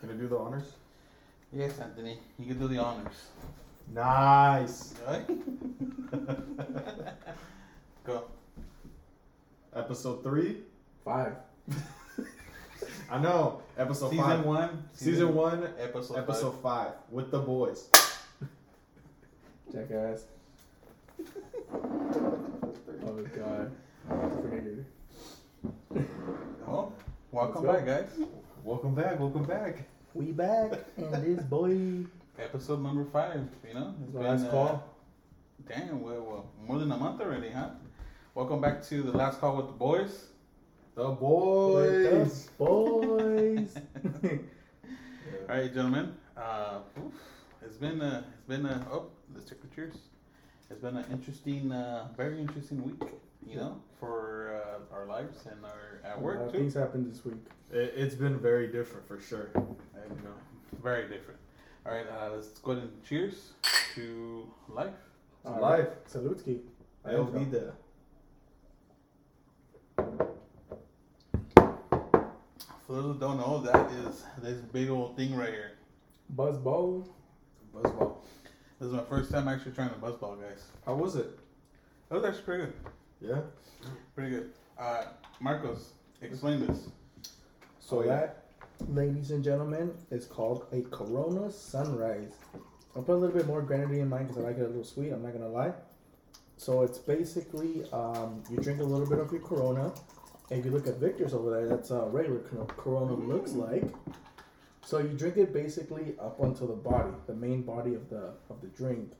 Can I do the honors? Yes, Anthony. You can do the honors. Nice. Right? Go. Episode three. Five. I know. Episode season five. one. Season one. Episode. Episode five. with the boys. Jackass. oh god. Forget it. Oh, welcome back, guys. Welcome back. Welcome back. We back and this boy. Episode number five. You know, it's Last uh, call. Damn, well, well, more than a month already, huh? Welcome back to the last call with the boys. The With boys. the boys. All right, gentlemen. Uh, oof, it's been a, it's been a, oh, let's check the cheers. It's been an interesting, uh, very interesting week, you know, for uh, our lives and our at A lot work too. things happened this week. It, it's been very different for sure. There you go. Very different. All right, uh, let's go ahead and cheers to life. To All life. Salutski. El vida. For those who don't know, that is this big old thing right here. Buzz Bowl. Buzzball. This is my first time actually trying the buzz buzzball, guys. How was it? That was actually pretty good. Yeah. Pretty good. Uh, Marcos, explain this. So Oh, yeah. that, ladies and gentlemen, is called a Corona Sunrise. I'll put a little bit more grenadine in mine because I like it a little sweet. I'm not gonna lie. So it's basically um, you drink a little bit of your Corona. If you look at Victor's over there, that's uh, regular cor- Corona looks like. So you drink it basically up until the body, the main body of the of the drink.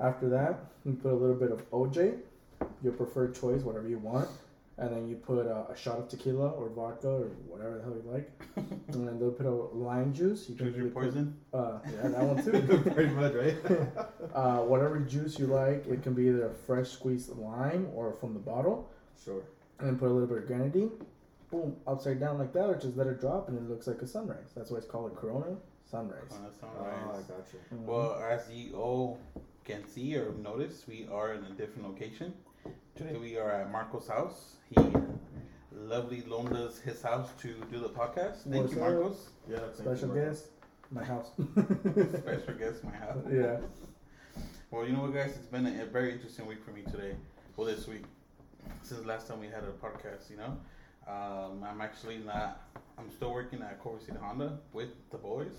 After that, you put a little bit of OJ, your preferred choice, whatever you want, and then you put uh, a shot of tequila or vodka or whatever the hell you like, and then they'll put a lime juice. You Choose your usually put- poison. Uh, yeah, that one too. Pretty much, right? uh, whatever juice you like, it can be either a fresh squeezed lime or from the bottle, sure. and then put a little bit of grenadine. Boom, upside down like that, or just let it drop, and it looks like a sunrise. That's why it's called a Corona sunrise. That sounds Oh, I got you. Mhm. Well, as you all can see or notice, we are in a different location. Today we are at Marco's house. He lovely loaned us his house to do the podcast. Thank What's you, up? Marcos. Yeah. thank you, special Marcos. guest, my house. Special guest, my house. yeah. Well, you know what, guys? It's been a, a very interesting week for me today. Well, this week, since last time we had a podcast, you know, um, I'm actually not. I'm still working at Culver City Honda with the boys,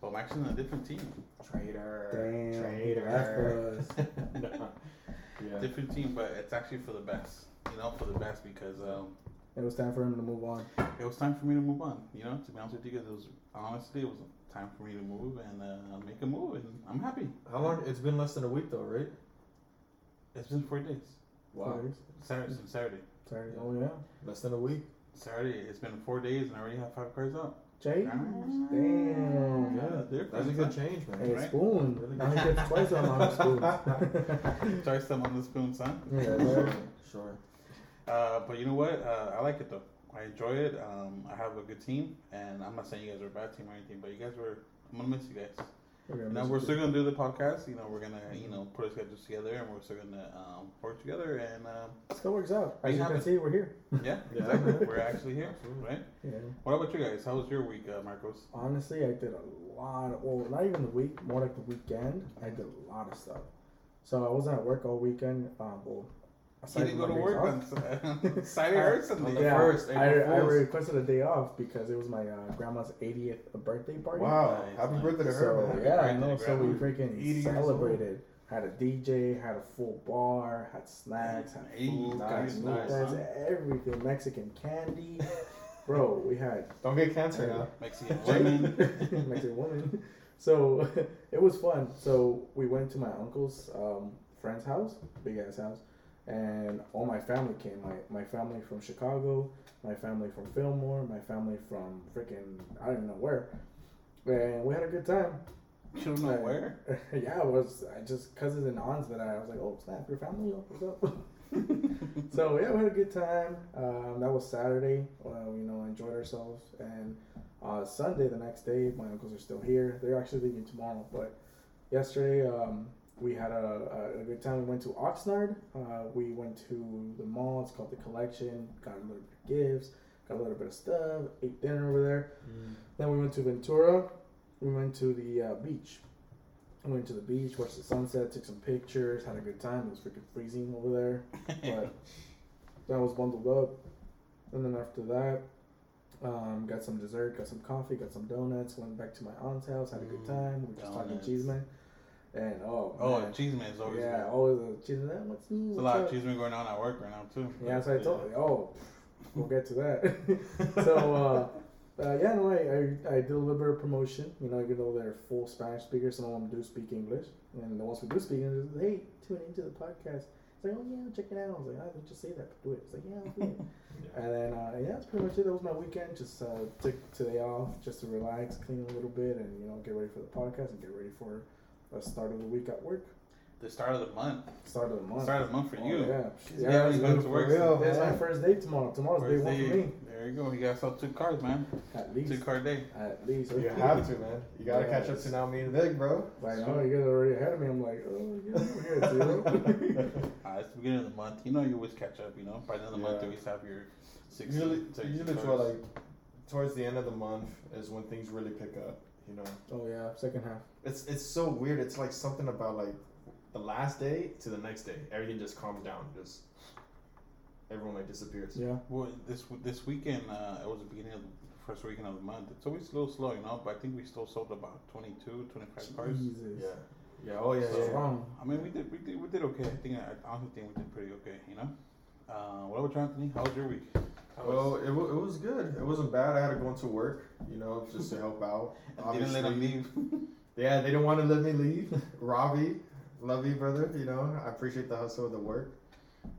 but I'm actually on a different team. Traitor. Damn. Traitor. That's No. Yeah. Different team, but it's actually for the best. You know, for the best because um, It was time for him to move on. it was time for me to move on. You know, to be honest with you, because it was honestly it was time for me to move and uh, make a move, and I'm happy. How long? It's been less than a week though, right? It's been four days. Wow. Saturday, since Saturday. Sorry. Oh yeah. Less than a week. Saturday. It's been four days, and I already have five cars up. Jay. Damn. Damn. Yeah, they're That's a good change, man. Hey, Right. spoon. Really Now he good. twice on the spoon. Try some on the spoon, son. yeah, Sure. Sure. Uh, but you know what? Uh, I like it though. I enjoy it. Um, I have a good team, and I'm not saying you guys are a bad team or anything, but you guys were. I'm gonna miss you guys. We're You gonna know, miss we're still gonna do the podcast. You know, we're gonna you know put our schedules together, and we're still gonna um, work together. And um, Still works out. As you can it. see, we're here. yeah, Yeah. exactly. we're actually here, Absolutely. right? Yeah. What about you guys? How was your week, uh, Marcos? Honestly, I did a lot. Of, well, not even the week, more like the weekend. I did a lot of stuff. So I wasn't at work all weekend. Um, well, You aside didn't go from to my days work off. on Saturday or On Sunday. the yeah, first, I, April I requested a day off because it was my uh, grandma's 80th birthday party. Wow. Nice, Happy nice. birthday to So her, man. yeah, I know. So we grandma. 80 freaking celebrated. Had a DJ, had a full bar, had snacks, had food, nice, got nice, nice, huh? everything, Mexican candy. Bro, we had Don't get cancer now. Mexican women. Mexican woman. So it was fun. So we went to my uncle's um, friend's house, big ass house, and all my family came. My my family from Chicago, my family from Fillmore, my family from freaking I don't even know where, and we had a good time. You don't know where? yeah, it was I just cousins and aunts that I was like, oh snap, your family, what's up? so yeah, we had a good time. Um, that was Saturday. Well, you know, enjoyed ourselves, and uh, Sunday the next day, my uncles are still here. They're actually leaving tomorrow, but yesterday um, we had a, a, a good time. We went to Oxnard. Uh, we went to the mall. It's called the Collection. Got a little bit of gifts. Got a little bit of stuff. Ate dinner over there. Then we went to Ventura. We went to the uh, beach. We went to the beach, watched the sunset, took some pictures, had a good time. It was freaking freezing over there, but then I was bundled up. And then after that, um, got some dessert, got some coffee, got some donuts. Went back to my aunt's house, had a good Mm, time. We were just talking donuts. cheese man, and oh, Oh, man. cheese man is always yeah, good. always a cheese man. What's new? There's a lot of cheese man going on at work right now too. Yeah, so I told you. Oh, we'll get to that. so, uh, uh, yeah, no, I, I, I do a little bit of promotion. You know, even though they're full Spanish speakers, some of them do speak English. And the ones who do speak English, hey, tune into the podcast. It's like, oh, yeah, check it out. I was like, I didn't just say that, but do it. It's like, yeah, I'll do it. and then, uh, yeah, that's pretty much it. That was my weekend. Just uh, took today off just to relax, clean a little bit, and, you know, get ready for the podcast and get ready for the start of the week at work. The start of the month. Start of the month. Start of the month for Oh, you. yeah. Yeah, Yeah, you go to work. real, It's my first day tomorrow. Tomorrow's day one day. for me. There you go. You guys sell two cars, man. At Two least. car day. At least. You have to, man. You gotta catch up to now me and Vic, bro. I know you guys are already ahead of me. I'm like, oh, yeah, we're here at zero. Uh, it's the beginning of the month. You know you always catch up. You know by the end of the month Yeah. you always have your six. Usually, six usually like towards the end of the month is when things really pick up. You know, oh yeah, second half. it's it's so weird. It's like something about like the last day to the next day, everything just calms down. Just everyone like disappears. Yeah. Well, this this weekend uh, it was the beginning of the first weekend of the month. It's always a little slow, you know. But I think we still sold about 22, 25 cars. Jesus. Yeah, yeah. Oh yeah, So, yeah. yeah. I mean, we did we did we did okay. I think I honestly think we did pretty okay. You know. Uh, what about you, Anthony? How was your week? How was- Well, it, wa- it was good. It wasn't bad. I had to go into work, you know, just to help out. didn't let him leave. Yeah, they didn't want to let me leave. Robbie, love you, brother. You know, I appreciate the hustle of the work.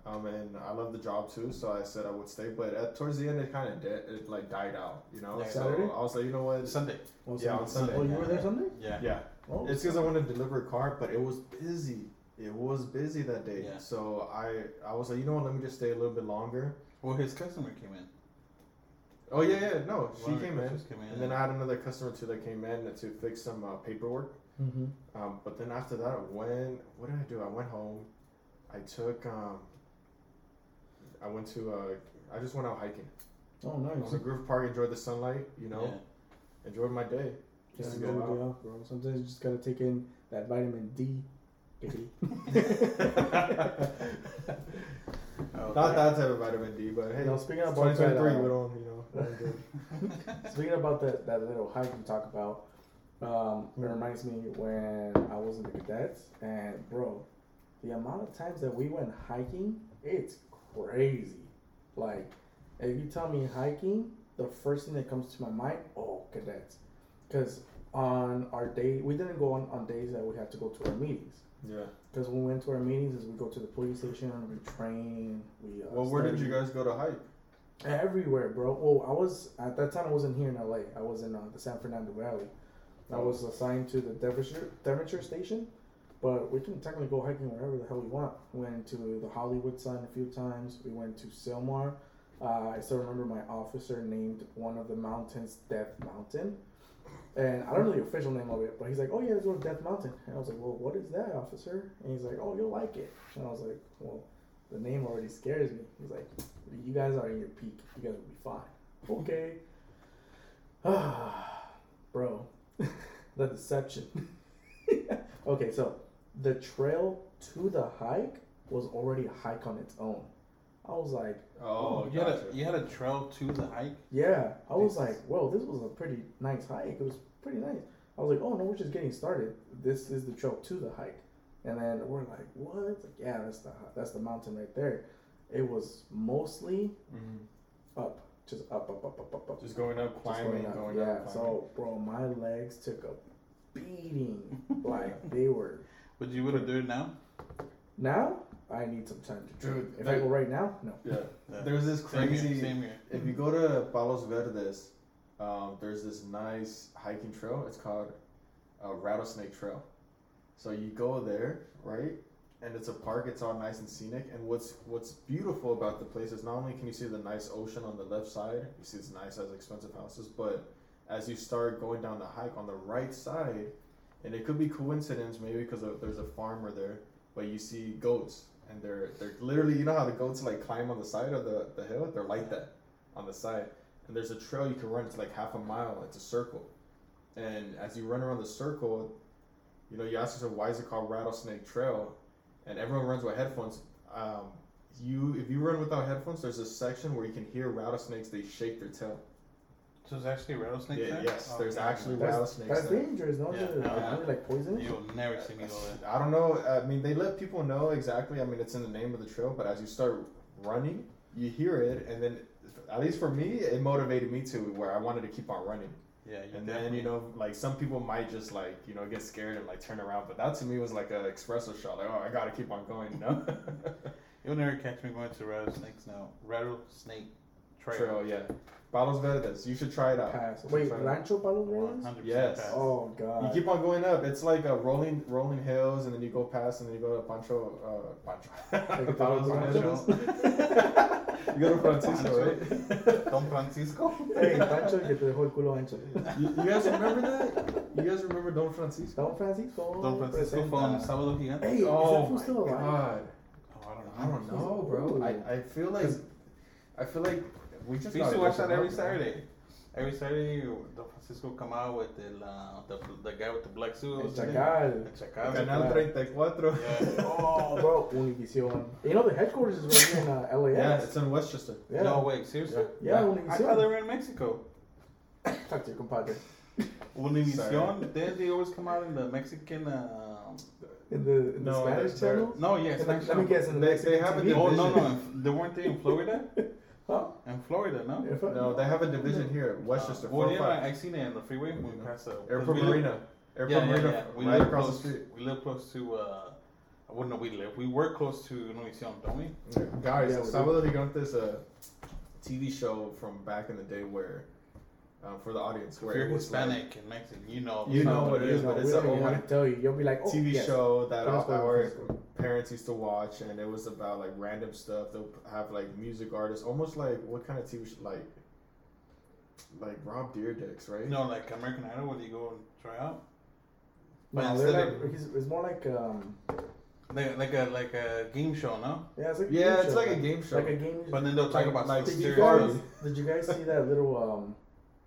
Um, and I love the job too, so I said I would stay. But at, towards the end, it kind of de- it like died out, you know. Yeah. so Saturday? I was like, you know what? Sunday. Oh, Yeah, on Sunday. Oh, you were there Sunday? Yeah. Yeah, Oh, it's because I wanted to deliver a car, but it was busy. It was busy that day, Yeah. so I I was like, you know what? Let me just stay a little bit longer. Well, his customer came in. Oh yeah, yeah, no, she One of came in, Came in. and then I had another customer too that came in to fix some uh, paperwork. Mm-hmm. Um, but then after that, I went. What did I do? I went home. I took. Um, I went to. Uh, I just went out hiking. Oh, I nice. was at Groove Park. Enjoyed the sunlight. You know, Yeah. enjoyed my day. Yeah, Just to good go out. deal, bro. Sometimes you just gotta take in that vitamin D. Oh, Not that type of vitamin D, but hey, You know, speaking it's about that, 2023. uh, we don't. You know. we're. Speaking about that, that little hike you talk about, um, it reminds me when I was in the cadets, and bro, the amount of times that we went hiking, it's crazy. Like, if you tell me hiking, the first thing that comes to my mind, oh, cadets, because on our day, we didn't go on, on days that we had to go to our meetings. Yeah. Because when we went to our meetings, is we go to the police station, we train, we. Uh, Well, where did you guys go to hike? Everywhere, bro. Well, I was at that time. I wasn't here in LA. I was in uh, the San Fernando Valley. I was assigned to the Devonshire, Devonshire station, but we can technically go hiking wherever the hell we want. Went to the Hollywood sign a few times. We went to Sylmar. Uh, I still remember my officer named one of the mountains Death Mountain, and I don't know the official name of it, but he's like, "Oh yeah, let's go to Death Mountain." And I was like, "Well, what is that, officer?" And he's like, "Oh, you'll like it." And I was like, "Well, the name already scares me." He's like, "You guys are in your peak. You guys will be fine." Okay. Ah Bro, the deception. okay, so the trail to the hike was already a hike on its own. I was like, Oh, you had a you had a trail to the hike. yeah. I was like, whoa, this was a pretty nice hike. It was pretty nice. I was like, oh no, we're just getting started. This is the trail to the hike. And then we're like, what? Like, yeah, that's the that's the mountain right there. It was mostly Mhm. up, just up, up, up, up, up, up. Just going up, Just climbing, up. going yeah, up. climbing. so bro, my legs took a beating. like they were. Would you would have do it now? Now I need some time to train. Dude, if that- I go right now, no. Yeah. Yeah. There's this Same crazy. here. Same here. If you go to Palos Verdes, um, there's this nice hiking trail. It's called uh, Rattlesnake Trail. So you go there, right? And it's a park. It's all nice and scenic. And what's what's beautiful about the place is not only can you see the nice ocean on the left side, you see this nice as expensive houses, but as you start going down the hike on the right side, and it could be coincidence maybe because there's a farmer there, but you see goats and they're they're literally you know how the goats like climb on the side of the, the hill they're like that on the side and there's a trail you can run. It's like half a mile. It's a circle, and as you run around the circle, you know you ask yourself why is it called Rattlesnake Trail, and everyone runs with headphones. Um, you if you run without headphones, there's a section where you can hear rattlesnakes. They shake their tail. So it's actually a rattlesnake Yeah, there? yes, Oh, there's okay. actually That's, rattlesnakes. that's there. dangerous, no? Yeah, Is it, no, like, yeah. like poisonous? You'll never see me go there. I don't know. I mean, they let people know exactly. I mean, it's in the name of the trail, but as you start running, you hear it, and then at least for me, it motivated me to where I wanted to keep on running. Yeah, you And then you know, like some people might just like you know get scared and like turn around, but that to me was like a espresso shot. Like, oh, I gotta keep on going, you know. You'll never catch me going to rattlesnakes now. Rattlesnake Trail. Trail, yeah. Palos Verdes, you should try it out. Pass. Wait, should try it out. Rancho Palos Verdes? Yes. pass. Oh, God. You keep on going up. It's like a rolling, rolling hills, and then you go past, and then you go to Pancho, uh, Pancho. Like Palos Pancho? Verdes. you go to Francisco, right? Don Francisco. Hey, Pancho, que te dejó el culo ancho. you, you guys remember that? You guys remember Don Francisco? Don Francisco. Don Francisco from Sábado Gigante. Hey, is that oh fool still alive? god! Oh, I don't know. I don't know, bro. I, I feel like I feel like we just We used gotta watch that every up, Saturday. Every Saturday, Don Francisco come out with the, uh, the the guy with the black suit. El what's his name? Chacal. El Chacal. Canal 34. Yeah. Oh, bro, Univision. You know the headquarters is right here in uh, LAX. Yeah, it's in Westchester. yeah. No, wait, seriously? Yeah, Yeah. Univision. I thought they were in Mexico. Talk to your compadre. Univision, then they always come out in the Mexican. Uh, In the, in the Spanish channel? no, yes, In the- Spanish let me guess. In the They- Mexican they have a TV? Oh no, no, they weren't they in Florida? Huh? In Florida, no. If I- No, they have a division here, at Westchester. Well, yeah, 405. I, I seen it in the freeway when we passed the Airport we live- Marina. Airport Yeah, yeah, Marina, yeah. We right live across close, the street. We live close to. Uh, well, no, we live. We work close to Univision, don't we? Guys, Yeah, we do. Sábado Gigante is a TV show from back in the day where, um, for the audience, If where you're it was like Hispanic and Mexican, you know. You know what it is, No, but it's don't a even old have to tell you. You'll be like, oh, TV yes. show that Conozco our, our parents used to watch, and it was about like random stuff. They'll have like music artists, almost like what kind of TV show, like, like Rob Dyrdek's, right? No, like American Idol, where you go and try out. But No, instead of- like, it's, it's more like, um, Like, like a like a game show, no? yeah, it's like a Yeah, game it's show, like a game show. Like a game But then they'll talk Like- about like Did you guys, did you guys see that little um,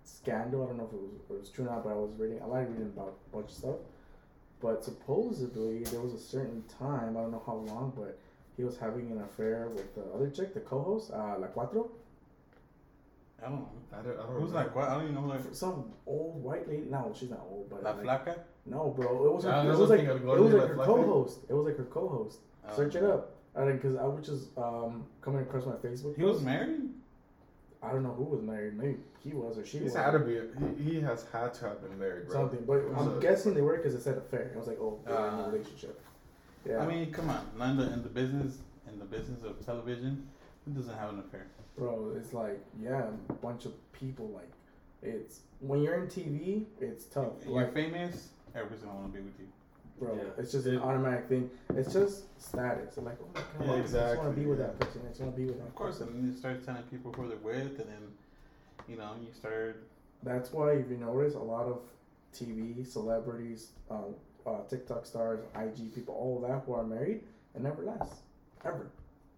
scandal? I don't know if it was, if it was true or not, but I was reading. I like reading about a bunch of stuff. But supposedly there was a certain time. I don't know how long, but he was having an affair with the other chick, the co-host, uh, La Cuatro. I don't know. I don't, I don't Who's like what? I don't even know. Like Some old white lady. No, she's not old, but La like, Flaca. no, bro. It was. Her, it was like it was like her Flaca? co-host. It was like her co-host. Um, Search it up. I think because I was just um, coming across my Facebook. He was married. I don't know who was married. Maybe he was or she He's was. had to be. He, he has had to have been married, bro. something, but I'm guessing they were because it said affair. I was like, oh, they're in Ah. a relationship. Yeah, I mean, come on. Linda, in the business, in the business of television, who doesn't have an affair? bro, it's like yeah, a bunch of people like it's when you're in TV, it's tough. You're Like, famous. Everybody's gonna want to be with you. Bro, Yeah. it's just an automatic thing. It's just status. I'm like, oh my god, Yeah, I just want to be with yeah. that person. I just want to be with that. Of course, person. and you start telling people who they're with, and then you know you start. That's why if you notice, a lot of TV celebrities, um, uh, TikTok stars, IG people, all of that who are married, it never lasts ever.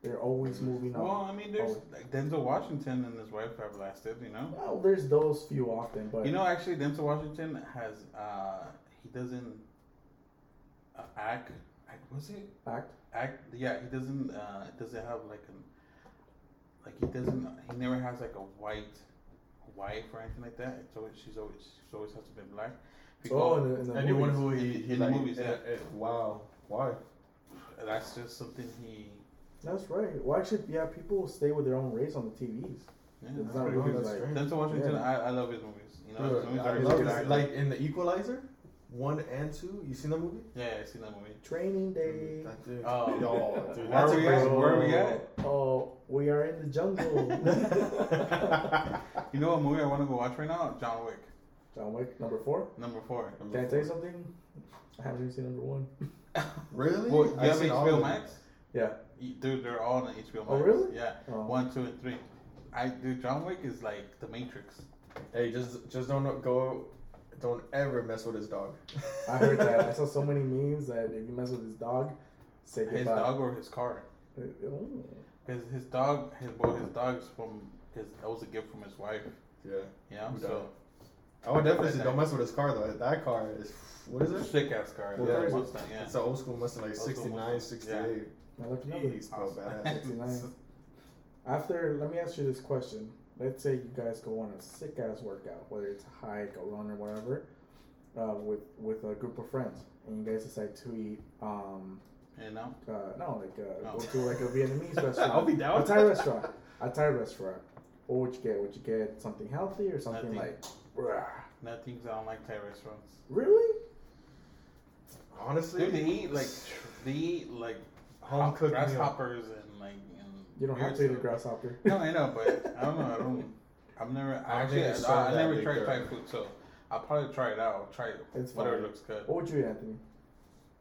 They're always moving on. Well, I mean, there's Oh. like Denzel Washington and his wife have lasted. You know. Well, there's those few often, but You know, actually, Denzel Washington has. uh He doesn't uh, act. act. Was it act. act? Yeah, he doesn't. uh Doesn't have like an. Like he doesn't. He never has like a white wife or anything like that. so she's always she's always has to be black. You Oh, in the, in the Anyone movies. who he, he In the movies, eh, yeah. eh, wow, why? that's just something he. That's right. why should yeah, people stay with their own race on the TVs. Yeah, that's not pretty really that's like strange. Denzel Washington, Yeah. I, I love his movies. You know, his movies I are love good Like in the Equalizer, one and two. You seen the movie? Yeah, I seen that movie. Training day. That dude. Oh. Yo, dude, Where that's are a we at? Where are we at? Oh, we are in the jungle. You know what movie I want to go watch right now? John Wick, John Wick, number four. number four. Can I tell you something? I haven't even seen number one. Really? Well, you I've have seen all of HBO. Max? Yeah. Y- Dude, they're all on HBO oh, Max. Oh, really? Yeah, Oh. one, two, and three. I dude, John Wick is like the Matrix. Hey, just just don't go. Don't ever mess with his dog. I heard that. I saw so many memes that if you mess with his dog, say goodbye. His dog or his car? Uh, oh. Because his dog, his boy, his dog's from his. That was a gift from his wife. Yeah. You know, so? I would definitely say don't mess with his car though. That car is what is it? sick ass car. What yeah, car is it? Yeah. It's an old school Mustang, like Old school 69, Mustang. 68. Now, look, another- He's so Awesome. bad. 69. After, let me ask you this question. Let's say you guys go on a sick ass workout, whether it's a hike, a run, or whatever, uh, with with a group of friends, and you guys decide to eat, um, You know, uh, no, like uh, Oh. go to like a Vietnamese restaurant, I'll be down. a Thai restaurant, a Thai restaurant. What would you get? Would you get something healthy or something Nothing. like, rah, nothing's I don't like Thai restaurants. really? Honestly, Dude, they eat like tr- they eat like home hop- cooked meal. grasshoppers and like and You don't have weird to eat a grasshopper. No, I know, but I don't know. I don't. I've never. I I don't think actually, it's I, served I that never tried there. Thai food, so I'll probably try it out. I'll try it. It's whatever fine. looks good. What would you eat, Anthony?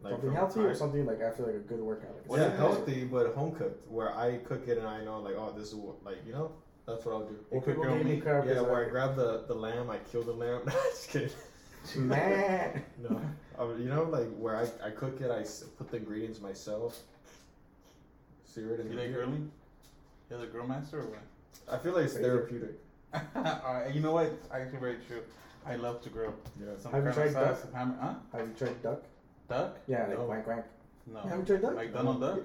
Like something from- healthy or something like after like a good workout? Like a Yeah, steak? healthy, but home cooked, where I cook it and I know, like, oh, this is what, like, you know, that's what I'll do. Well, cook people your own gave me meat? crap Yeah, 'cause where I I- grab the, the lamb, I kill the lamb. No, just kidding. Man. No, I would- you know, like where I, I cook it, I put the ingredients myself, sear it in You the like heat. grilling? You're the grill master or what? I feel like it's Crazy. therapeutic. Alright, you know what? It's actually very true. I love to grill. Yeah. Some Have you tried sauce, some ham- huh? Have you tried duck? Duck? Yeah, like No. quack quack. No. Haven't you tried duck? Like Donald Duck?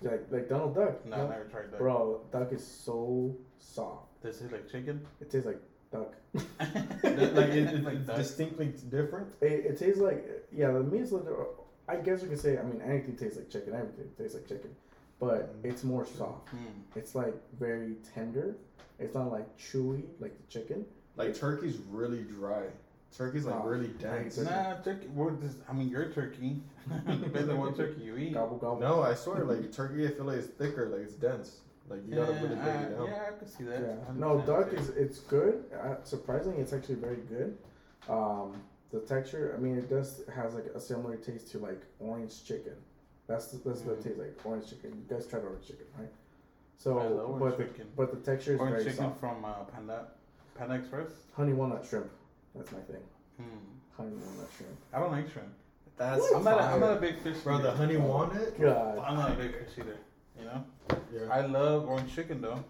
Like like Donald Duck. No, I never tried duck. Bro, duck is so soft. Does it taste like chicken? It tastes like duck. like it, it, Like it's duck? distinctly different. It, it tastes like yeah. The meat's a little. I guess you could say. I mean, anything tastes like chicken. Everything tastes like chicken, but Mm. it's more soft. Hmm. It's like very tender. It's not like chewy like the chicken. Like turkey's really dry. Turkey's like Oh, really dense. turkey. Nah, turkey. What does, I mean, you're turkey. Depends on what turkey you eat. Gobble gobble. No, I swear, like turkey, I feel like it's thicker, like it's dense. Like you gotta really break I, it down. yeah, I can see that. Yeah. No, duck is it's good. Uh, surprisingly, it's actually very good. Um, the texture, I mean, it does has like a similar taste to like orange chicken. That's that's what it tastes like orange chicken. You guys tried orange chicken, right? So, I love but the, chicken. but the texture is Orange very chicken soft. from uh, Panda, Panda Express. Honey walnut shrimp. That's my thing. Hmm. Honey walnut shrimp. I don't like shrimp. That's I'm not. A, I'm not a big fish. Bro, eater. the honey walnut. God. I'm not a big fish eater. You know. Yeah. I love orange chicken though.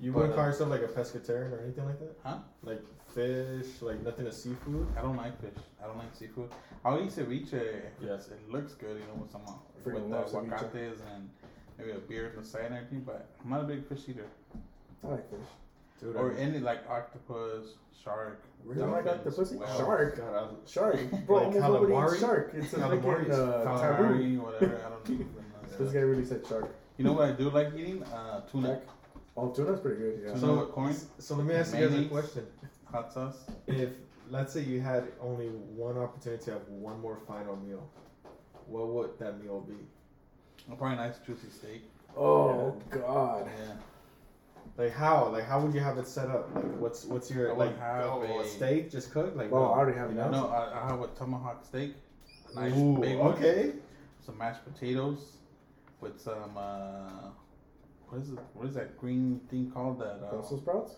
You wouldn't call yourself like a pescatarian or anything like that? Huh? Like fish, like nothing to seafood. I don't like fish. I don't like seafood. I'll eat ceviche Yes. It looks good, you know, with some uh, Freaking with the love ceviche. aguacates and maybe a beer on the side and everything. But I'm not a big fish eater. I like fish. Dude, Or I- any like octopus, shark. You don't like dolphins, octopus? whale, Shark. God, I- Shark. Bro, Like almost nobody calamari? eats shark. It's a Calamari freaking uh, calamari. taboo. Whatever. I don't know. This guy really said shark. You know what I do like eating? Uh, tuna. Like, oh, tuna's pretty good. Yeah. Tuna So- with corn, So let me ask you guys a Mayonnaise. question. hot sauce. If let's say you had only one opportunity to have one more final meal, what would that meal be? A probably nice juicy steak. Oh God. Yeah. Like how? Like how would you have it set up? Like what's what's I your would like have oh, a a- steak just cooked? Like Well, no, I already have you it. No, I, I have a tomahawk steak. A nice Ooh, big one. okay. Some mashed potatoes with some uh, what is it? What is that green thing called? That uh, Brussels sprouts?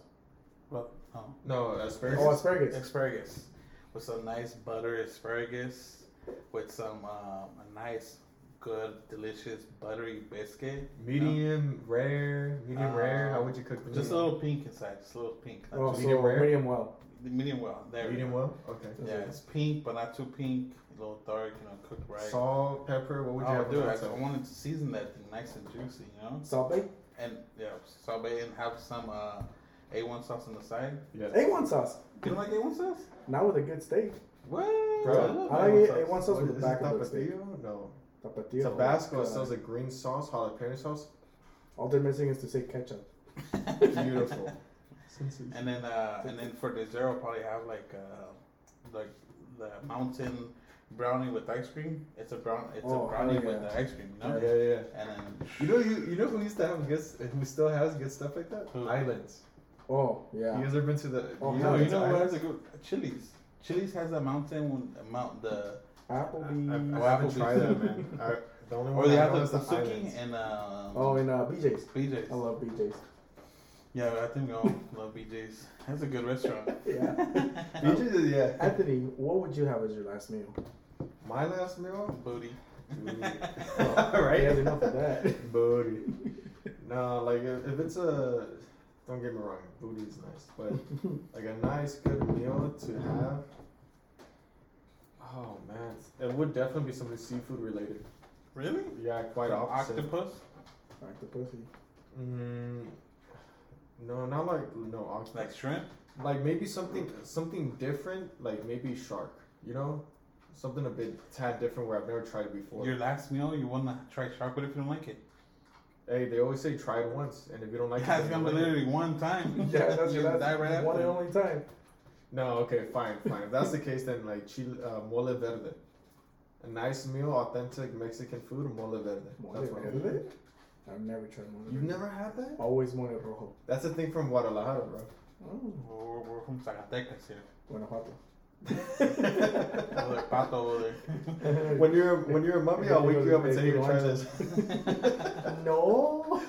what? No, No asparagus. Oh, asparagus. asparagus with some nice butter asparagus with some uh, a nice, good, delicious buttery biscuit. medium rare, medium rare. How Uh, would you cook the Just a little pink inside, just a little pink. Not Oh, too- so medium rare? medium well. medium well. There. we medium go. well. Okay. Yeah, it's pink, but not too pink. A little dark, you know, cooked right. Salt, pepper. What would you oh, have? dude, I, I wanted to season that thing nice and juicy, you know, Salt bake? And yeah, saute and have some uh, A1 sauce on the side. Yeah. A1 sauce. You don't like A1 sauce? Not with a good steak. What? Bro, I I love like A1 it- A1 sauce What with is the back of the steak. tapatio? No. Tapatio. Tabasco God. sells a green sauce, jalapeno sauce. All they're missing is to say ketchup. Beautiful. And then uh, and then for dessert, I'll probably have like uh, like the mountain brownie with ice cream. It's a brown. It's Oh, a brownie hell with the ice cream, you know. Yeah, yeah, yeah. And then You know, you, you know who used to have good, who still has good stuff like that? Who? Islands. Oh, yeah. You guys ever been to the? Oh, you you know, been you know what Islands? has a good Chili's. Chili's has a mountain when a mount the Applebee's. I, I haven't Applebee's. tried that, man. I, the only or one they have the is the pizookie and um, Oh, in uh, BJ's. BJ's. I love BJ's. Yeah, I think we all love BJ's. That's a good restaurant. Yeah. BJ's is- yeah. Anthony, what would you have as your last meal? My last meal. Booty. He has right. enough of that. Booty. No, like if, if it's a don't get me wrong, booty is nice, but like a nice good meal to have. Oh man, it would definitely be something seafood related. Really? Yeah, quite opposite. Octopus? Octopussy. Mm, no, not like no octopus. Like shrimp? Like maybe something something different, like maybe shark. You know, something a bit tad different where I've never tried it before. Your last meal, you want to try shark, but if you don't like it, hey, they always say try it once, and if you don't like yeah, it, it's then gonna be like literally one time. Yeah, that's, you that's die right one and only time. No, okay, fine, fine. If that's the case, then like chile, uh, mole verde, a nice meal, authentic Mexican food, mole verde. Mole That's what I'm- verde? I've never tried mole You've never had that? Always mole rojo. That's a thing from Guadalajara, bro. Oh, We're, we're from Zacatecas here. Guanajuato. Over there, Pato over there. when you're when you're a mummy, I'll wake you up and say you can try this. no.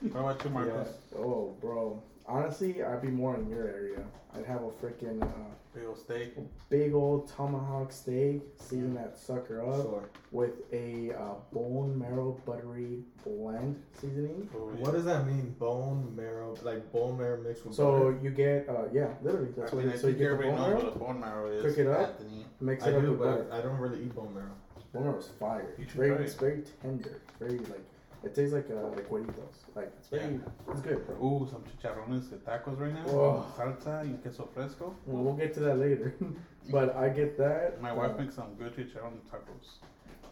What about you, Marcos? Yeah. Oh, bro. Honestly, I'd be more in your area. I'd have a freaking uh, Big old steak. big old tomahawk steak, season that sucker up Sure. with a uh, bone marrow buttery blend seasoning. Oh, yeah. What does that mean? Bone marrow, like bone marrow mixed with So butter? you get, uh, yeah, literally. I That's mean, what. I So you get the everybody bone knows marrow, what a bone marrow is. Cook it up. Anthony. mix I it up do, with butter. I don't really eat bone marrow. Bone marrow is fire. Very, it's very tender. Very like, it tastes like uh, like huevitos. Like it's very, it's good, bro. Ooh, some chicharrones de tacos right now. Oh. Salsa y queso fresco. Well, we'll get to that later. but I get that. My uh, wife makes some good chicharron tacos.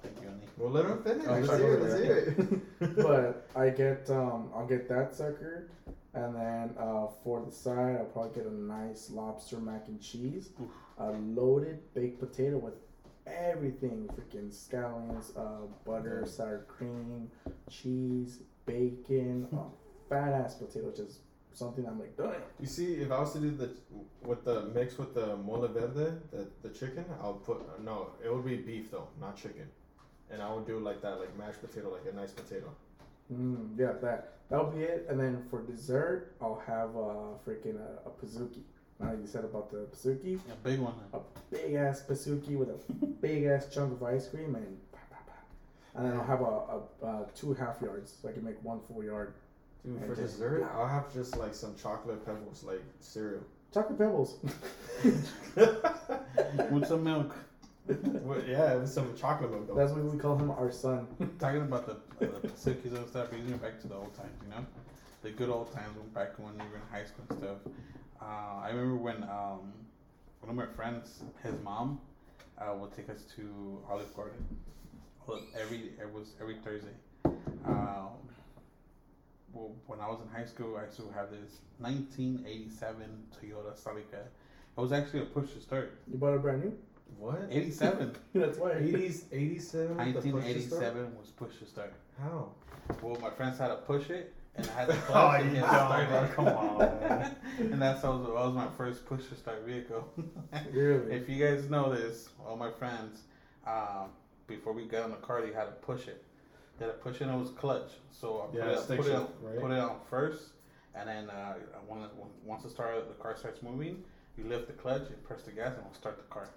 Thank you, honey. Well, let him finish. Oh, let's sorry, hear it. Let's ahead. hear it. but I get um I'll get that sucker, and then uh, for the side I'll probably get a nice lobster mac and cheese, Oof. a loaded baked potato with everything, freaking scallions, uh, butter, sour cream, cheese, bacon, a fat ass potato, which is something I'm like, damn. You see, if I was to do the with the mix with the mole verde, the the chicken, I'll put no. It would be beef though, not chicken. And I would do like that, like mashed potato, like a nice potato. Mm, yeah, that that'll be it. And then for dessert, I'll have uh, freaking a, a pizookie. Now you said about the pizookie. A big one. a big ass pizookie with a big ass chunk of ice cream and and then I'll have a, a, uh two half yards so I can make one full yard. Dude, And for just- dessert, I'll have just like some chocolate pebbles, like cereal. Chocolate pebbles. With some milk. Well, yeah, with some chocolate milk though. That's what we call him our son. Talking about the, uh, the Pizookie's and stuff, bringing it back to the old times, you know? The good old times when back when we were in high school and stuff. Uh, I remember when um, one of my friends, his mom, uh, would take us to Olive Garden. Every it was every Thursday. Um, well, when I was in high school, I still have this 1987 Toyota Celica. It was actually a push to start. You bought it brand new? What? 87. That's why. 80s, 87? the push 1987 was push to start. How? Well, my friends had to push it, and I had to Oh, clutch you and get dumb, started. bro. Come on, man. and that's how that was my first push to start vehicle. Really? if you guys know this, all my friends, um, before we got in the car, they had to push it. They had to push it, and it was clutch. So I Yeah, put, it, put, it on, right? put it on first, and then uh, when, once the start the car starts moving, you lift the clutch, you press the gas, and it'll start the car.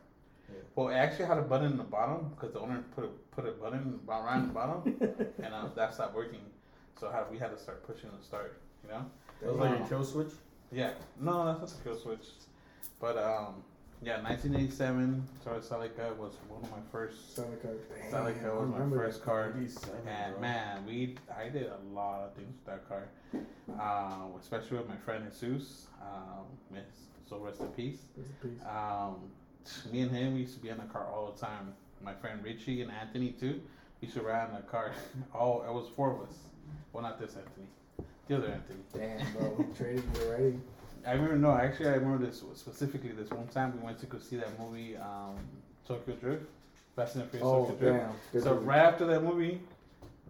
Yeah. Well, it actually had a button in the bottom because the owner put a, put a button around the bottom, and uh, that stopped working. So how we had to start pushing the start, you know? That was like Wow. a kill switch? Yeah, no, that's not the kill switch. But um, yeah, 1987 Toyota Celica was one of my first, Celica. Celica was my first car. And bro. man, we I did a lot of things with that car, uh, especially with my friend Jesus. Um, miss, so rest in peace. Rest in peace. Um, me and him, we used to be in the car all the time. My friend Richie and Anthony too. We used to ride in the car. All it was four of us. Well, not this Anthony, the other Anthony. Damn, bro. Trading you already. I remember no, actually I remember this specifically. This one time we went to go see that movie, um, Tokyo Drift, Fast and the Furious Oh, Tokyo Drift. damn. Good So movie. right after that movie,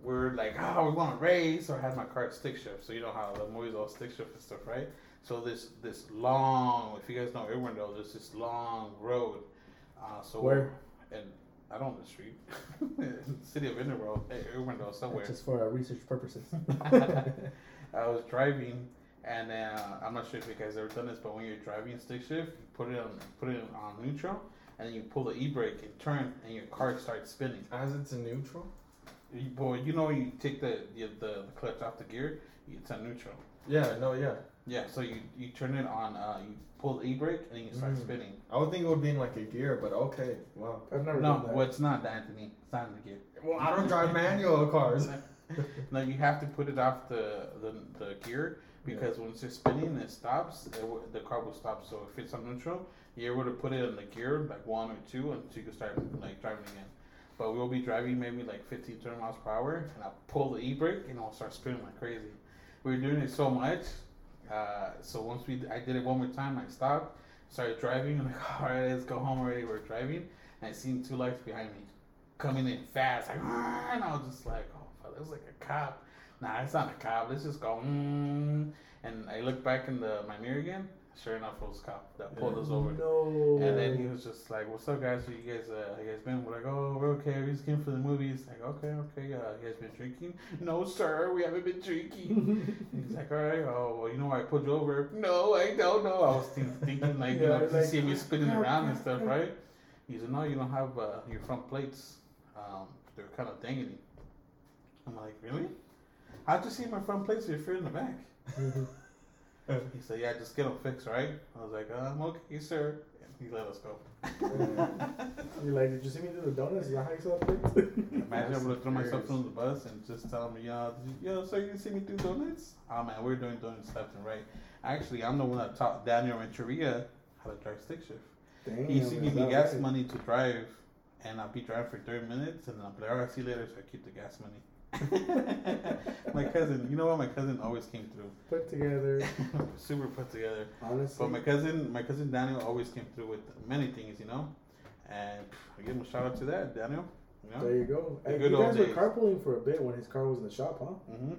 we are like, oh, we want to race. So I had my car stick shift. So you know how the movies all stick shift and stuff, right? So this this long, if you guys know everyone Irwindale, there's this long road. Uh, so Where? And I don't know the street, city of Irwindale, Irwindale somewhere. Just for uh, research purposes. I was driving, and uh, I'm not sure if you guys ever done this, but when you're driving stick shift, you put it on put it on neutral, and then you pull the e brake and turn, and your car starts spinning. As it's in neutral? You, boy, you know you take the, the the clutch off the gear, it's on neutral. Yeah, no, yeah. Yeah, so you you turn it on. Uh, you pull the e brake and then you start Mm. spinning. I would think it would be in like a gear, but okay, wow. I've never No, done that. well, it's not, that Anthony. It's not in the gear. Well, I don't drive manual cars. no, you have to put it off the the, the gear because once you're spinning, it stops. It, w- the car will stop. So if it's on neutral, you're able to put it in the gear like one or two, and so you can start like driving again. But we'll be driving maybe like 15, 20 miles per hour, and I'll pull the e brake and it'll start spinning like crazy. We're doing it so much. Uh, so once we, I did it one more time. I stopped, started driving. I'm like, all right, let's go home already. We're driving, and I seen two lights behind me, coming in fast. Like, and I was just like, oh, fuck, that was like a cop. Nah, it's not a cop. Let's just go. Mm. And I look back in the my mirror again. Sure enough, it was cop that pulled us over. No. And then he was just like, "What's up, guys? So you guys, uh, you guys been?" We're like, "Oh, we're okay. We just came for the movies." Like, "Okay, okay. Uh, you guys been drinking?" "No, sir. We haven't been drinking." He's like, "All right. Oh, well, you know why I pulled you over?" "No, I don't know." I was think- thinking like, you know, know, 'cause like, he see me spinning around and stuff, right? He said, "No, you don't have uh, your front plates. Um, they're kind of dangling." I'm like, "Really? How'd you see my front plates if you're in the back?" He said, "Yeah, just get them fixed, right?" I was like, "Um, okay, sir." And he let us go. You're like, did you see me do the donuts? Is that how you saw it? Imagine I would have thrown myself on the bus and just tell him, yo, you, yo, sir, you see me do donuts? Oh man, we're doing donuts left and right. Actually, I'm the one that taught Daniel Renteria how to drive stick shift. Damn, He used to give me gas right? money to drive, and I'll be driving for 30 minutes, and then I'll be like, all right, see you later, so I keep the gas money. my cousin, you know what? My cousin always came through. Put together, Super put together. honestly. But my cousin, my cousin Daniel always came through with many things, you know. And I give him a shout out to that, Daniel. You know. There you go. The Hey, good you guys were carpooling for a bit when his car was in the shop, huh? hmm Yeah.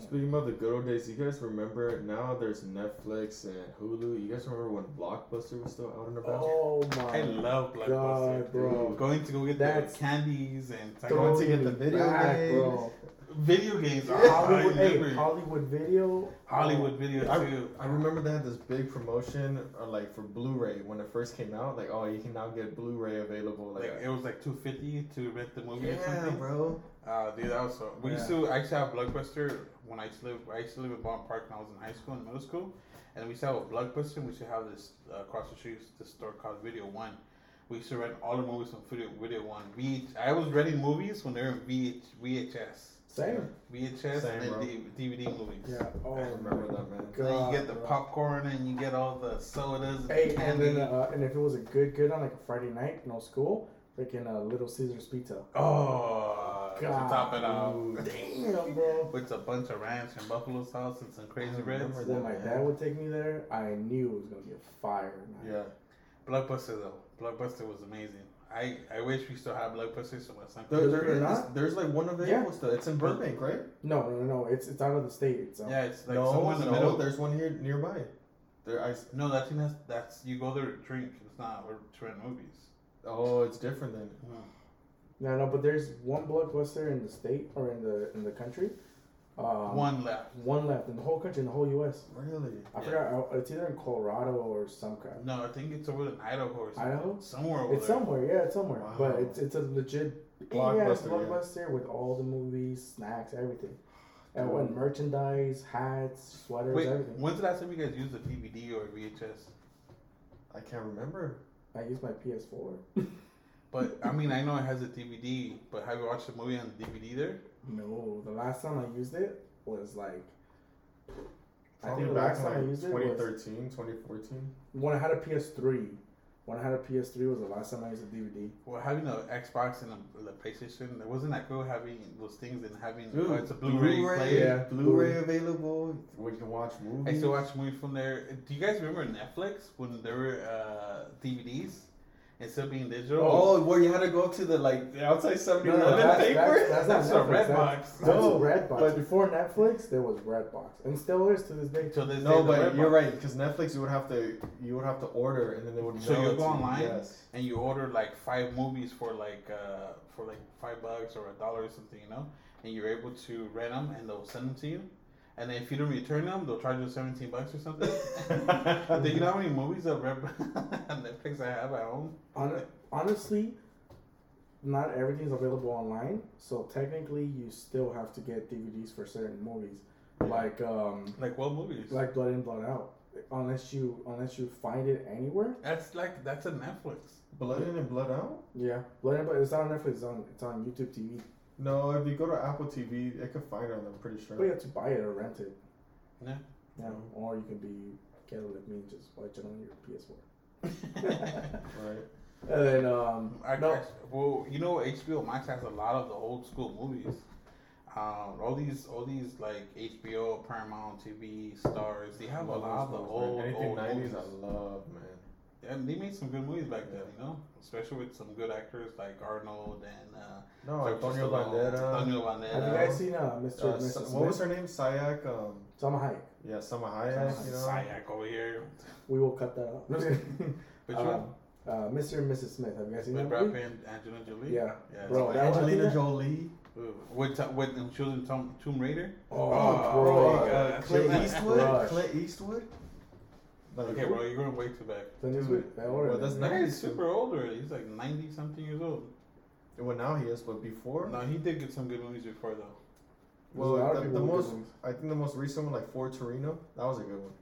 Speaking about the good old days, you guys remember now there's Netflix and Hulu. You guys remember when Blockbuster was still out and about? Oh my I love Blockbuster. god, bro. Going to go get That's- the candies and Going to get the video back, games. bro. Video games. Hollywood, hey. Hollywood Video. Hollywood video I, too. I remember they had this big promotion, uh, like for Blu-ray when it first came out. Like, oh, you can now get Blu-ray available. Like, Like it was like two fifty to rent the movie or yeah, something. bro. Uh, dude, that was so. We used Yeah. to. I used to have Blockbuster when I used to live. I used to live in Bond Park when I was in high school and middle school, and we used to have a Blockbuster. and We used to have this uh, across the street, this store called Video One. We used to rent all the movies from Video Video One. I was renting movies when they were in VH, VHS. Same. VHS Same, and bro. D- DVD movies. Yeah. Oh, I remember that, man. And then you get the bro. popcorn and you get all the sodas. And Hey, and then uh, and if it was a good good on like a Friday night, no school, freaking uh, Little Caesars pizza. oh, to God. top it off. Damn, bro. With a bunch of ranch and buffalo sauce and some crazy I breads. remember When my man. dad would take me there, I knew it was gonna be a fire night. Yeah. Blockbuster though, Blockbuster was amazing. I, I wish we still had Blockbuster so my son. There, there or not. there's like one available Yeah. still. It's in Burbank, right? No, no, no, no. It's it's out of the state. Uh, yeah, it's like no, somewhere in the no, middle. there's one here nearby. There, I. No, that's that's that's you go there to drink. It's not or to rent movies. Oh, it's different then. No, no, but there's one blood blockbuster in the state or in the in the country. Um, One left. One left in the whole country, in the whole U.S. Really? I Yeah. forgot. uh, It's either in Colorado or some crap. No, I think it's over in Idaho or something. Idaho? Somewhere over It's there. somewhere, yeah, it's somewhere. Wow. But it's it's a legit Blockbuster, yeah, it's yeah. blockbuster with all the movies, snacks, everything, and Dude. when merchandise, hats, sweaters, Wait, everything. when's the last time you guys used a DVD or a VHS? I can't remember. I use my PS4. But I mean, I know it has a DVD, but have you watched the movie on the DVD there? No, the last time I used it was like I think the back last time I used like it was 2013, 2014. when I had a PS3. When I had a PS3 was the last time I used a DVD. Well, having an Xbox and a, the PlayStation, it wasn't that cool having those things and having Dude, oh, it's a Blu-ray, player. Yeah. Blu-ray available. Where you can watch movies. I used to watch movies from there. Do you guys remember Netflix when there were uh, DVDs instead of being digital? Oh, where you had to go to the like the outside 7 No, no, Eleven that's, paper. that's, that's, That's not a Netflix. Redbox. That's, that's No, Redbox. but- Before Netflix, there was Redbox, and still is to this day. So this no, day, the but you're right because Netflix you would have to you would have to order and then they would So you it go to online? Yes. and you order like five movies for like uh, for like five bucks or a dollar or something, you know, and you're able to rent them and they'll send them to you. And then if you don't return them, they'll charge you seventeen bucks or something. Do you know how many movies of Red Netflix I have at home? Hon- honestly, not everything's available online, so technically you still have to get DVDs for certain movies. like um, Like what movies? like Blood In, Blood Out. Unless you unless you find it anywhere. that's like that's a Netflix. Blood in and blood out. Yeah, Blood In, Blood. It's not on Netflix. It's on it's on YouTube TV. No, if you go to Apple TV, it could find it. I'm pretty sure. But you have to buy it or rent it. Yeah. Yeah, or you can be careful like me and just watch it on your PS4. Right. And then um, I, no, I- well, you know, HBO Max has a lot of the old school movies. Um, all these, all these like HBO, Paramount TV, Stars. They have a lot of the those old, man. Anything old 90s, movies. I love, man. And they made some good movies back then, you know, especially with some good actors like Arnold and uh, No, Sylvester Antonio Stallone, Banderas. Antonio Banderas. have you guys seen uh, Mr. Uh, and Mrs. Smith? what was her name? Sayak. Um, Salma Hayek. yeah, Sama Hayek. You know. Sayak over here. We will cut that out. Which um, one? uh, Mr. and Mrs. Smith. Have you guys seen With that Brad movie? Pitt and Angelina Jolie. Yeah. yeah. Bro, it's that like- Angelina think Jolie. Ooh, with with when she was in Tomb, Tomb Raider. Oh, Oh, bro. my God. Uh, Clint Clint Eastwood. Crush. Clint Eastwood. Like, Okay, bro, you're going way too back. Clint Dude, Eastwood. That order. well, that's That not- guy's super old already. He's like ninety something years old. Well, now he is, but before. No, he did get some good movies before though. There's a lot Well, the, the most. I think the most recent one, like Ford Torino, that was a good one.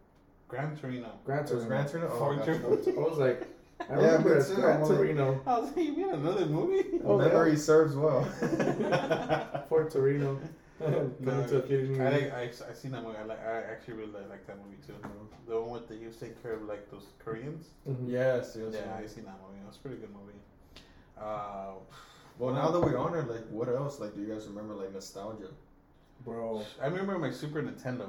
Gran Torino. Gran It was Torino. Gran Torino. Oh, Ford. Torino. I was like, I Yeah, remember me it's too. Gran I'm Torino. I was like, you mean another movie? Oh, Memory serves well. Fort Torino. Coming No, to a theater near I you. like I, I seen that movie. I like I actually really like that movie too. The one with the you take care of like those Koreans. Mhm. yes, yes. Yeah, I yes. seen that movie. It was a pretty good movie. Uh, Well, now that we're on it, like, what else? Like, do you guys remember like nostalgia? Bro. I remember my Super Nintendo.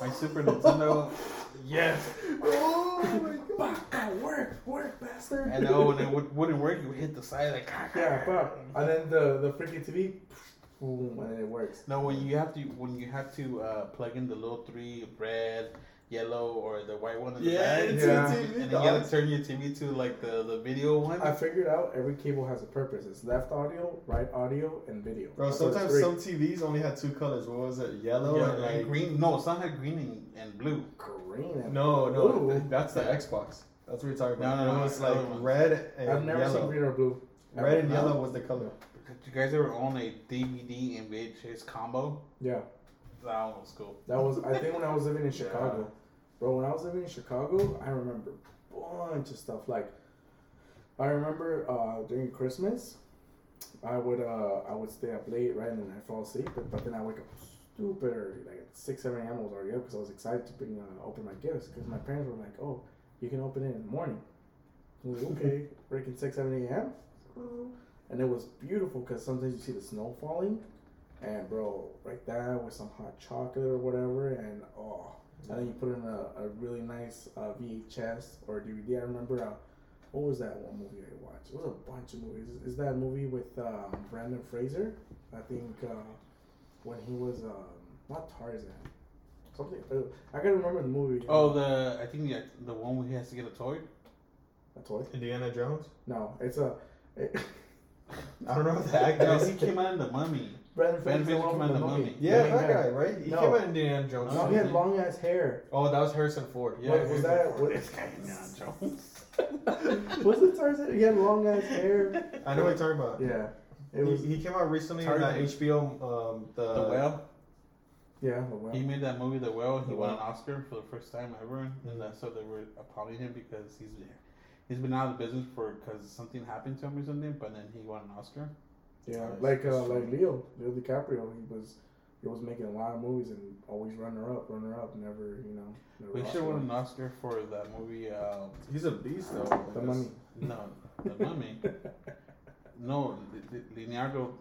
My Super Nintendo. Yes. oh my Bah, work, work, bastard. And oh, when it would, wouldn't work, you would hit the side like. Yeah, pop. And then the the freaking TV, boom, and then it works. No, when you have to when you have to uh, plug in the little three red, yellow, or the white one in the Yeah, back, Yeah. and then you dog. gotta turn your TV to like the, the video one. I figured out every cable has a purpose. It's left audio, right audio, and video. Bro, So sometimes some TVs only had two colors. What was it? Yellow yeah, and like green. No, some had green and, and blue. green. And No, no, that's the Xbox. That's what you're talking about. No, no, no, it was other like ones. red and I've never seen green or blue. Red and yellow was the color. Did you guys ever own a DVD and VHS combo? Yeah, That one was cool. that was. I think when I was living in Yeah. Chicago, bro. When I was living in Chicago, I remember a bunch of stuff. Like, I remember uh, during Christmas, I would uh, I would stay up late, right, and then I fall asleep. But, but then I wake up stupid early, like at six, seven a.m. I was already up because I was excited to bring uh, open my gifts because my parents were like, "Oh, you can open it in the morning." I was like, "Okay, breaking six, seven a.m." And it was beautiful because sometimes you see the snow falling, and bro, right there with some hot chocolate or whatever, and oh, and then you put in a, a really nice uh, VHS or DVD. I remember uh, what was that one movie I watched? It was a bunch of movies. Is that movie with um, Brandon Fraser? I think uh, when he was um, not Tarzan. Something uh, I gotta remember the movie. Oh, the I think the the one where he has to get a toy. a toy? Indiana Jones. No, it's a. It, I don't know what the actor No, is. he came out in the Mummy. Brandon Brandon Fraser Fraser came came out in the Mummy. Yeah, main that guy, right? He No. came out in Indiana Jones. No, he had long ass hair. Oh, that was Harrison Ford. Yeah, What was that? What- This guy Indiana Jones. Was it Tarzan? He had long ass hair. I know what you're talking about. Yeah, it He, was. he came out recently in that Tarzan. HBO. Um, the, The Whale. Yeah, the Whale. He made that movie, The Whale. He The won an Oscar for the first time ever, and that's so they were applauding him because he's he's been out of the business for because something happened to him or something. But then he won an Oscar. Yeah, Nice. like uh, like Leo, Leo DiCaprio. He was he was making a lot of movies and always runner up, runner up. Never, you know. Never We should won an Oscar for that movie. Uh, He's a beast though. The Mummy. no, The Mummy. No, Le- Le- Leonardo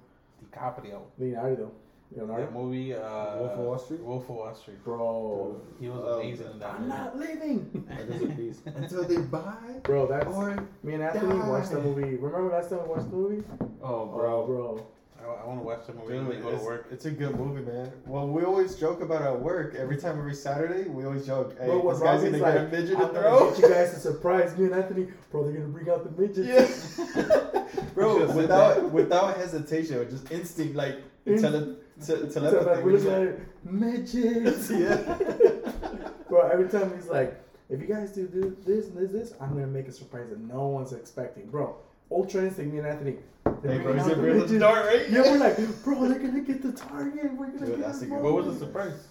DiCaprio. Leonardo, That movie. Uh, Wolf of Wall Street? Wolf of Wall Street. Bro, He was Um, amazing in that I'm movie. not leaving. That is a beast. Until they buy Bro, that's or me and Anthony die. watched the movie. Remember last time we watched the movie? oh, Oh, bro. bro. I, I want to watch the movie Dude, when go to it's, work. it's a good movie, man. Well, we always joke about it at work. Every time, every Saturday, we always joke, "Hey, Bro, this guy's Robbie's gonna get a like, midget I'm to gonna throw." get you guys to surprise me and Anthony. Bro, they're gonna bring out the midgets. Yeah, bro. Without without hesitation, just instinct, like Inst- tele, te- So telepathy. like, we're we're just looking like, at it, midgets. yeah. Bro, every time he's like, if you guys do this, this, this, this, I'm gonna make a surprise that no one's expecting. Bro, Ultra Instinct, me and Anthony. Hey, bro, bringing is out it the real dart, right? Yeah, we're like, bro, they're gonna get the target. We're gonna Dude, get that's the What was the surprise?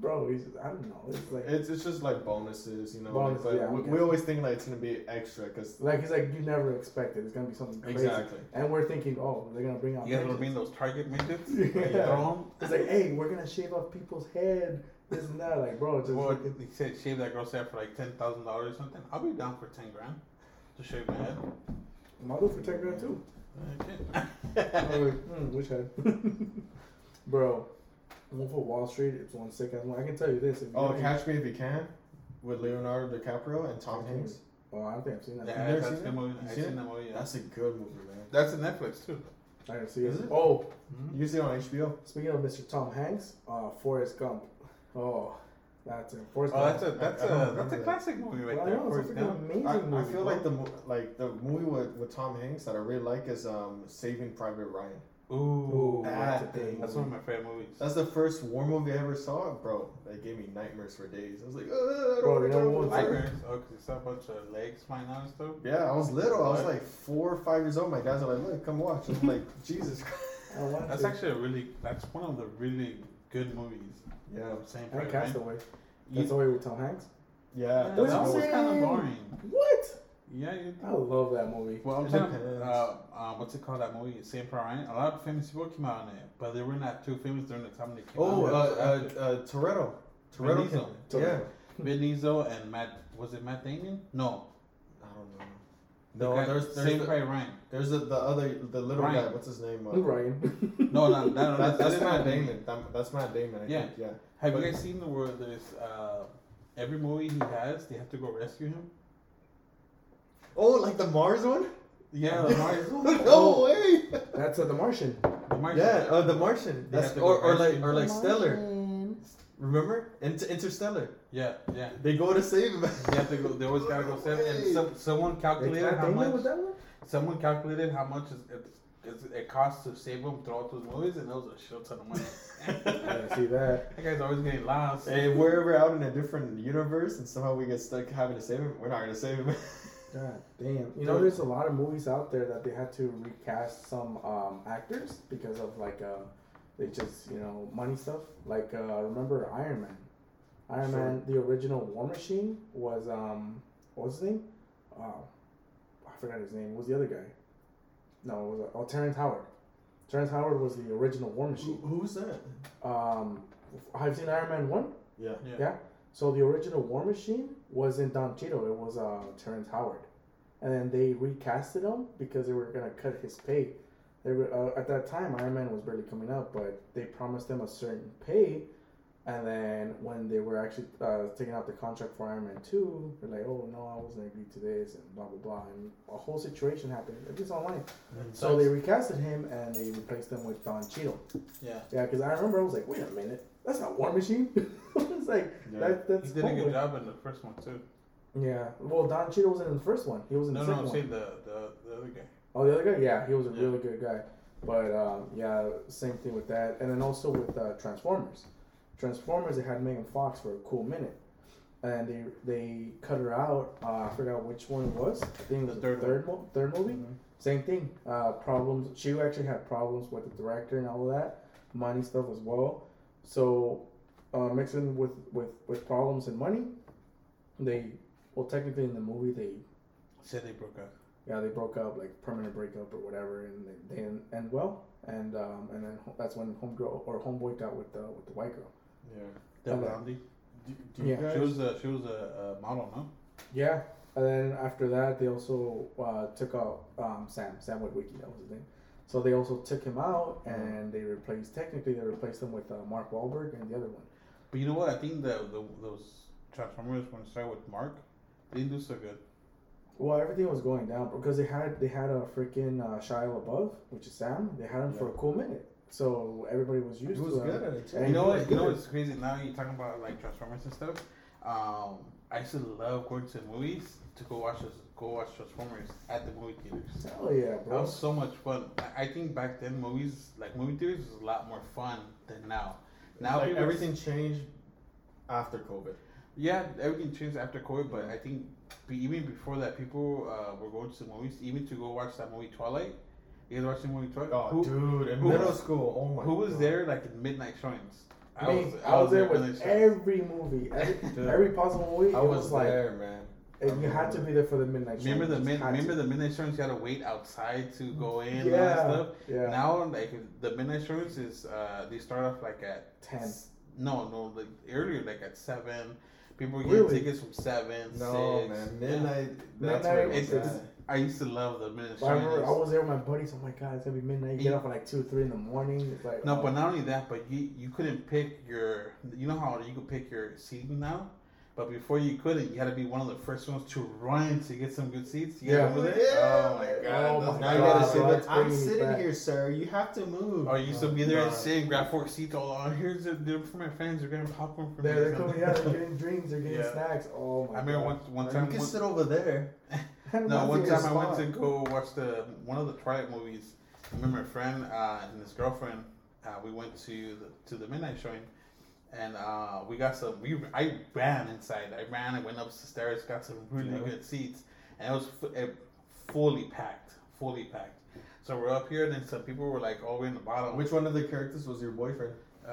Bro, he's, I don't know. It's like, It's it's just like bonuses, you know. Bonuses, but yeah, we, we always think like it's gonna be extra because like he's like you never expect it. It's gonna be something crazy. exactly. And we're thinking, oh, they're gonna bring out. You guys ever midgets. been those Target midgets? Yeah. Throw 'em? It's like, hey, we're gonna shave off people's head, this and that. Like, bro, just Well, he said shave that girl's head for like ten thousand dollars or something. I'll be down for ten grand to shave my head. model for ten grand too. Okay. I'm like, hmm, which head? bro, Wolf of Wall Street. It's one sick ass one. I can tell you this. If you Oh, Catch Me If You Can, with Leonardo DiCaprio and Tom Okay. Hanks. Oh, I don't think I've seen that. Yeah, never that's seen a good movie. You I've seen seen that movie. Yeah. That's a good movie, man. That's a Netflix too. I didn't see it. Is it? Oh, You see it on HBO? speaking of Mr. Tom Hanks, uh, Forrest Gump. Oh, that's it. Forrest Oh, Gump. that's a that's I don't a remember that's a that. classic movie right Well, I there. know, it's Forrest Gump. amazing I, movie. I feel bro. like the like the movie with, with Tom Hanks that I really like is um Saving Private Ryan. Ooh, Ooh, that's that's a a big that's one of my favorite movies. That's the first war movie I ever saw, bro. That gave me nightmares for days. I was like, "Ugh, I don't Bro, wanna you know go what to was work." Nightmares. Oh, because you saw a bunch of legs flying out and stuff. Yeah, I was little. I was like four or five years old. My guys are like, "Look, come watch." I'm like, Jesus. Christ. I That's to. actually a really that's one of the really good movies. Yeah, Saving And Private Ryan. Castaway. You- That's the way with Tom Hanks. yeah. Yeah, that's that was kind of boring. What? Yeah, you I love that movie. Well, I'm It talking uh, uh, what's it called? That movie, Saving Ryan. A lot of famous people came out in it, but they were not too famous during the time they came Oh, out. uh, It was uh, after. uh, Toretto. Vin Toretto. Diesel. came- Yeah. Vin Diesel and Matt. Was it Matt Damon? No, I don't know. The No, guy- there's there's Same the, Ryan. there's the, the other the little Ryan. guy. What's his name? Uh, Ryan. No, no, no, no That's, that's not Matt the movie. Damon. That, that's Matt Damon. I Yeah. think. Yeah. Have But- you guys seen the where there's uh, every movie he has, they have to go rescue him? Oh, like the Mars one? Yeah, the Mars. no way. That's uh, The Martian. the Mars Yeah, uh, the Martian. That's have or, or like or like Stellar. Remember? Inter- Interstellar. yeah, yeah. They go to save him. They have to go. They always gotta go save. And some, someone It's calculated how much. with that one? Someone calculated how much is it, is it costs to save him throughout those movies, and it was a shit ton of money. I didn't see that. that guy's always getting lost. Hey, if we're ever out in a different universe and somehow we get stuck having to save him, we're not gonna save him. God damn. You know, there's a lot of movies out there that they had to recast some um, actors because of like uh, they just you know money stuff. Like uh, remember Iron Man. Iron Sure. Man, the original War Machine was um, what was his name? Oh, I forgot his name. What was the other guy? No, it was uh, oh Terrence Howard. Terrence Howard was the original War Who, Machine. who's that? Um, I've seen Iron Man one? Yeah. yeah. Yeah. So the original War Machine wasn't Don Cheadle; it was uh, Terrence Howard, and then they recasted him because they were gonna cut his pay. They were uh, at that time Iron Man was barely coming up, but they promised him a certain pay, and then when they were actually uh, taking out the contract for Iron Man two, they're like, "Oh no, I wasn't agreed to this," and blah blah blah, and a whole situation happened. at It's online. So they recasted him and they replaced him with Don Cheadle. Yeah. Yeah, because I remember I was like, "Wait a minute, that's not War Machine." it's like Yeah. that. He That's did a good job in the first one too. Yeah. Well, Don Cheadle wasn't in the first one. He was in No, the second I'm one. saying the, the the other guy. Oh, the other guy? Yeah, he was a Yeah. really good guy. But um, yeah, same thing with that. And then also with uh, Transformers. Transformers, they had Megan Fox for a cool minute. And they they cut her out. Uh, I forgot which one it was. I think The third third, mo- third movie. Mhm. Same thing. Uh, problems. She actually had problems with the director and all of that. Money stuff as well. So uh, mixing with, with, with problems and money, they well technically in the movie they Said they broke up. yeah they broke up like permanent breakup or whatever and they, they didn't end well and um, and then that's when homegirl or homeboy got with the with the white girl. Yeah. The Okay. blondie. Do, do you Yeah. guys? She was a she was a, a model, no? Yeah. And then after that, they also uh, took out um, Sam, Sam Witwicky, that was his name. So they also took him out, and they replaced. Technically, they replaced him with uh, Mark Wahlberg and the other one. But you know what? I think the, the those Transformers when it started with Mark, they didn't do so good. Well, everything was going down because they had they had a freaking uh, Shia LaBeouf, which is Sam. They had him for a cool minute, so everybody was He used was to good at it too. You know what? You know what's crazy? Now you're talking about like Transformers and stuff. Um, I used to love going to movies to go watch this, go watch Transformers at the movie theaters. Hell yeah, bro. That was so much fun. I I think back then movies like movie theaters was a lot more fun than now. Now like everything changed after COVID. Yeah, everything changed after COVID, but I think even before that, people uh, were going to the movies, even to go watch that movie Twilight. You guys watch the movie Twilight? Oh, who, dude, in who- middle school, oh my. who was God. there like in midnight showings? I I Me, was, I was there when with every movie, every, every possible movie. I it was, like there, man. And you had to be there for the midnight. show. Remember the You just min- had to. remember the midnight showings? You had to wait outside to go in and all Yeah, that stuff. yeah. Now, like the midnight showings is uh, they start off like at Ten. No, no, like earlier, like at seven. People were getting Really? tickets from seven, No, six. man. Yeah. Midnight. That's where Midnight, was it's- at. I used to love the midnight I remember I was there with my buddies. Oh my god, it's gonna be midnight. You get up at like two, three in the morning. It's like No, oh. but not only that, but you you couldn't pick your. You know how you could pick your seating now, but before you couldn't, you had to be one of the first ones to run to get some good seats. You Yeah. remember that? Yeah. Oh my Oh god! my those Now you gotta say bro, I'm sitting back. here, sir. You have to move. Oh, you used to be there and Nah. sit and grab four seats. All on. Here's a they're for my friends. They're getting popcorn for They're, me. they're coming. Yeah, they're getting drinks. They're getting Yeah. snacks. Oh my I remember god. one one time. you can one- sit over there. No, one time I went to go watch the one of the Twilight movies. I remember a friend uh, and his girlfriend. Uh, we went to the to the midnight showing, and uh, we got some. We I ran inside. I ran. I went up the stairs. Got some really Yeah. good seats, and it was it, fully packed. Fully packed. So we're up here, and then some people were like all the way in the bottom. Which one of the characters was your boyfriend?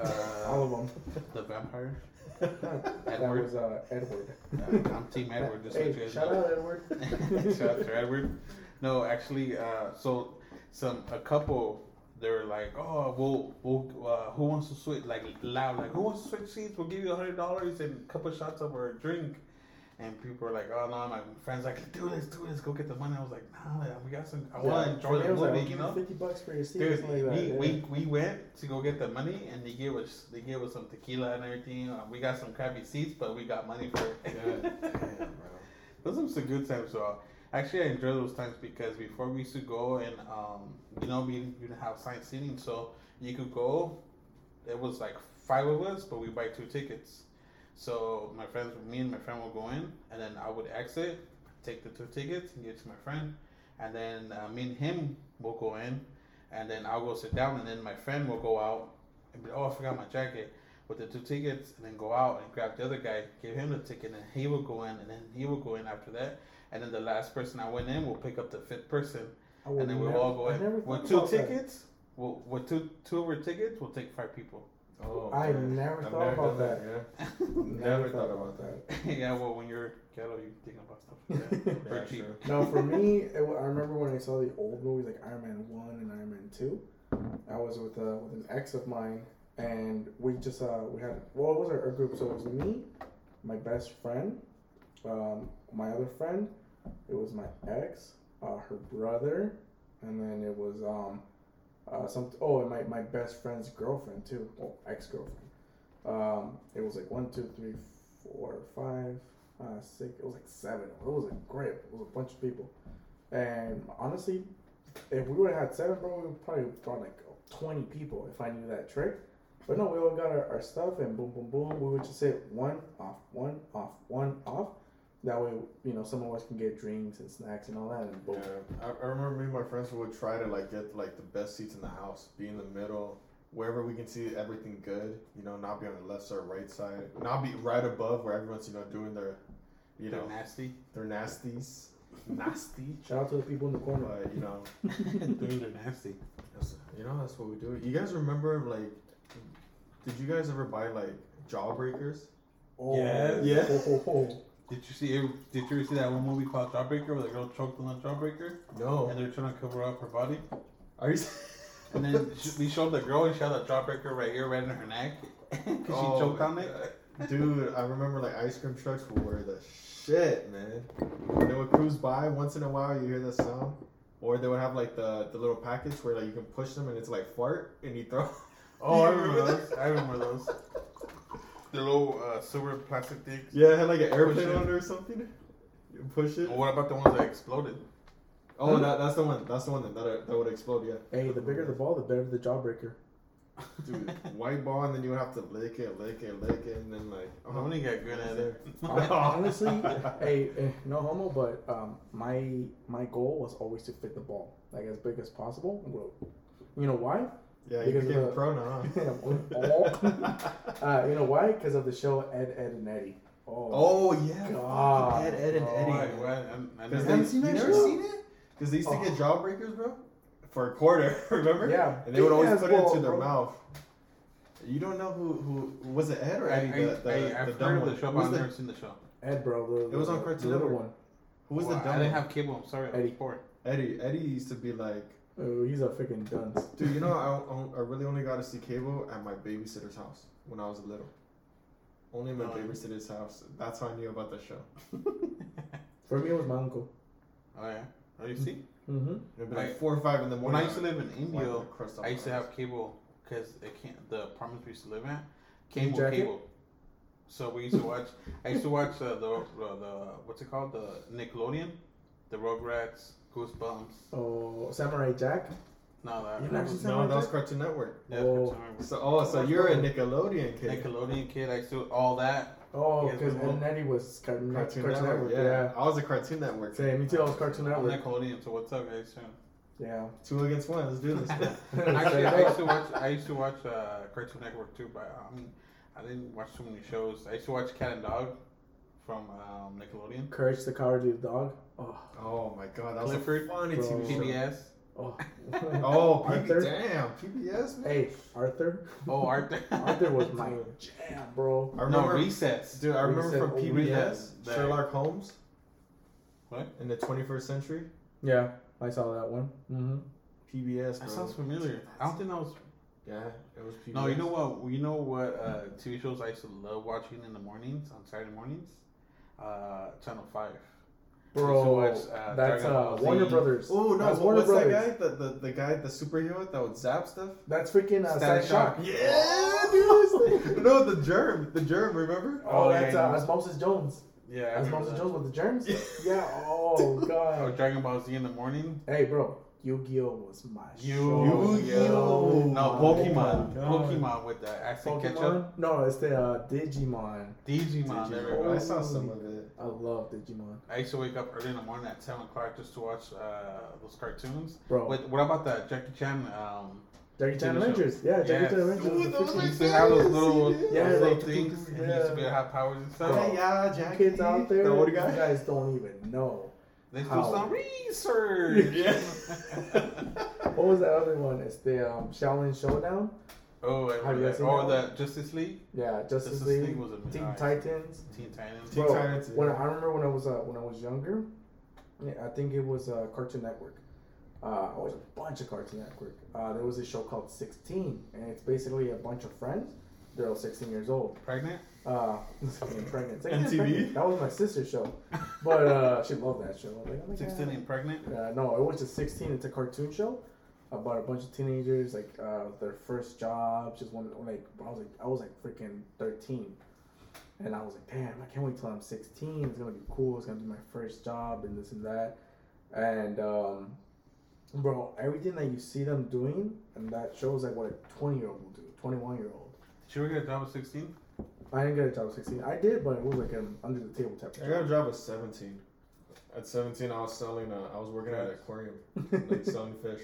All Uh, of them. the vampire. that Edward. was uh, Edward. Uh, I'm Team Edward. Just hey, like you guys shout out Edward. Shout out to Edward. No, actually, uh, so some a couple they were like, oh, we'll, we'll uh, who wants to switch like loud like who wants to switch seats? We'll give you a hundred dollars and a couple shots of our drink. And people were like, oh no, my friends like, do this, do this, go get the money. I was like, nah, we got some. I want to enjoy the was like, you know. Fifty bucks for your seat. Dude, like that, we, yeah. we, we went to go get the money and they gave us they gave us some tequila and everything. Uh, we got some crappy seats, but we got money for it. God damn, bro. Those are some good times. So actually, I enjoy those times because before we used to go and um, you know we didn't, have assigned seating, so you could go. It was like five of us, but we buy two tickets. So my friends, me and my friend will go in, and then I would exit, take the two tickets, and give it to my friend, and then uh, me and him will go in, and then I'll go sit down, and then my friend will go out and be, oh, I forgot my jacket with the two tickets, and then go out and grab the other guy, give him the ticket, and he will go in, and then he will go in after that, and then the last person I went in will pick up the fifth person, and then we'll never- all go in. With two about that. tickets, we'll, with two two of our tickets, we'll take five people. Oh, I man. never I've thought never about done that. Yeah. Never thought about that. yeah, well, when you're ghetto, you think about stuff like that. Yeah, Very cheap. sure. No, for me, it, I remember when I saw the old movies like Iron Man One and Iron Man Two. I was with uh, with an ex of mine, and we just uh we had well it was our, our group, so it was me, my best friend, um, my other friend, it was my ex, uh, her brother, and then it was um uh some oh and my my best friend's girlfriend too, well ex girlfriend. Um, it was like one, two, three, four, five, uh, six. It was like seven. It was a great. It was a bunch of people, and honestly, if we would have had seven, bro, we would probably brought like twenty people if I knew that trick. But no, we all got our, our stuff and boom, boom, boom. We would just say one off, one off, one off. That way, you know, some of us can get drinks and snacks and all that, and boom. Yeah, I, I remember me and my friends would try to like get like the best seats in the house, be in the middle, wherever we can see everything good. You know, not be on the left or right side, not be right above where everyone's you know doing their, you They're know, nasty. their nasties, nasty. Shout out to the people in the corner. But you know, Doing they're nasty. that's, you know that's what we do. You guys remember like, did you guys ever buy like jawbreakers? Oh, Yes. Yeah. Oh, oh. Did you see? Did you ever see that one movie called Jawbreaker where the girl choked on the jawbreaker No. and they're trying to cover up her body? Are you? And then we showed the girl and she had a jawbreaker right here, right in her neck, because Oh, she choked on it. Dude, I remember like ice cream trucks wear the shit, man. They would cruise by once in a while. You hear the sound, or they would have like the the little packets where like you can push them and it's like fart and you throw. Oh, I remember those. I remember those. The little uh, silver plastic things. Yeah, it had like an airplane it. on it or something. You push it. Well, what about the ones that exploded? Oh, that, that's the one. That's the one that that, that would explode. Yeah, Hey, the bigger the ball, the better the jawbreaker. dude. White ball, and then you have to lick it, lick it, lick it, and then like. Oh, I'm gonna get good at it. Honestly, hey, eh, no homo, but um, my my goal was always to fit the ball like as big as possible. Well, You know why? Yeah, you Because became of a pro now. Huh? Uh, you know why? Because of the show Ed, Ed, and Eddy. Oh, Oh yeah, God. Ed, Ed, and Oh, Eddy. Why? Why? I'm- I Because never- they, haven't seen you that never show? seen it? Because they used to Oh. get jawbreakers, bro, for a quarter. Remember? yeah. And they would always Big-ass put it ball, into their bro. mouth. You don't know who who was it Ed or I, Eddy? the, the, I, the I've dumb heard of one? the show, Who but was I've the, never seen the show. Ed, bro. The, It was on the Cartoon Network. one. who was Well, the dumb I didn't one? have cable. I'm sorry. Eddy. was. Eddy. Eddy used to be like, Oh, he's a freaking dunce. dude. You know, I, I really only got to see cable at my babysitter's house when I was little. Only at my Oh, babysitter's house. That's how I knew about the show. For me, it was my uncle. Oh yeah. Oh, you see? Mm-hmm. It'd be I- like four or five in the When morning. I used to live in India, the I used to have cable because it can't. The apartments we used to live in King came with cable. So we used to watch. I used to watch uh, the uh, the what's it called the Nickelodeon, the Rugrats, Goosebumps. Oh, Samurai Jack. No, that, You that never was, seen No, that was Jack? Cartoon Network. yeah, Oh. Cartoon Network. So, oh, so you're a Nickelodeon kid. Nickelodeon kid. I used to all that. Oh, Yes, because we Ed will. was Cartoon, Cartoon, Cartoon Network. Network. yeah. Yeah. I was a Cartoon Network. Same. Me too. I was Cartoon I'm Network. Nickelodeon. So what's up, guys? Yeah. Two against one. Let's do this. Actually, I used to watch. I used to watch uh, Cartoon Network too, but I I didn't watch too many shows. I used to watch Cat and Dog from um, Nickelodeon. Courage the Cowardly Dog. Oh. oh my god, that was Clifford, a funny bro. TV show. PBS. Oh. Oh, Arthur. Damn, PBS, man. Hey, Arthur. Oh, Arthur. Arthur was my jam, bro. I no remember, Recess. dude. I remember Recess- from PBS, Recess. Sherlock Holmes. What? In the 21st century, Yeah, I saw that one. Mm-hmm. PBS. That sounds familiar. I don't think that was. Yeah, it was PBS. No, you know what? You know what uh, TV shows I used to love watching in the mornings on Saturday mornings? Uh, Channel Five. Bro, watch, uh, that's Dragon uh, Warner Brothers. Oh no, that's what, Warner what's Brothers. that guy? The, the the guy, the superhero that would zap stuff. That's freaking uh, Static Static Shock. Shock. Yeah, dude. no, the germ, the germ. Remember? Oh, Oh, that's yeah, uh, yeah. Osmosis Jones. Yeah. I remember Osmosis that. Jones with the germs. Yeah. yeah. Oh Oh, god. Dragon Ball Z in the morning. Hey, bro. Yu-Gi-Oh was my Yu-Gi-Oh. show. No, Oh Pokemon. my Pokemon with the acid ketchup. No, it's the uh, Digimon. Digimon. There we go. I saw some of it. I love Digimon, I used to wake up early in the morning at 7 o'clock just to watch uh, those cartoons. bro. Wait, what about that Jackie Chan? Um, Jackie Chan TV show. Adventures. Yeah, Jackie Yes. Chan Adventures. Dude, was the those freaking- used to have those little, Yeah, those little like, things. and He used to be yeah. have powers and stuff. Bro. Hey, yeah, Jackie. Kids out there, The old you guys don't even know. Let's do some research. Yeah. What was that other one? It's the um, Xiaolin Showdown. oh, I Have you remember guys that. seen Oh, that the Justice League. Yeah, Justice, Justice League, League was a Teen nice. Titans. Teen Titans. Teen Bro, Titans, when yeah. I remember when I was uh, when I was younger, yeah, I think it was uh, Cartoon Network. Uh, I watched a bunch of Cartoon Network. Uh, there was a show called Sixteen, and it's basically a bunch of friends. They're all 16 years old. Pregnant. Uh, pregnant. Getting MTV? pregnant. That was my sister's show, but uh, she loved that show. Like, oh 16 God. and pregnant. Uh, no, it was just 16. It's a cartoon show about a bunch of teenagers, like uh, their first job. Just one, like I was like, I was like freaking 13, and I was like, damn, I can't wait till I'm 16. It's gonna be cool. It's gonna be my first job and this and that. And um, bro, everything that you see them doing, and that shows like what a 20 year old will do, 21 year old. Did you ever get a job at 16? I didn't get a job at 16. I did, but it was like an under the table type of I got a job. job at 17. At 17, I was selling. Uh, I was working at an aquarium, like selling fish.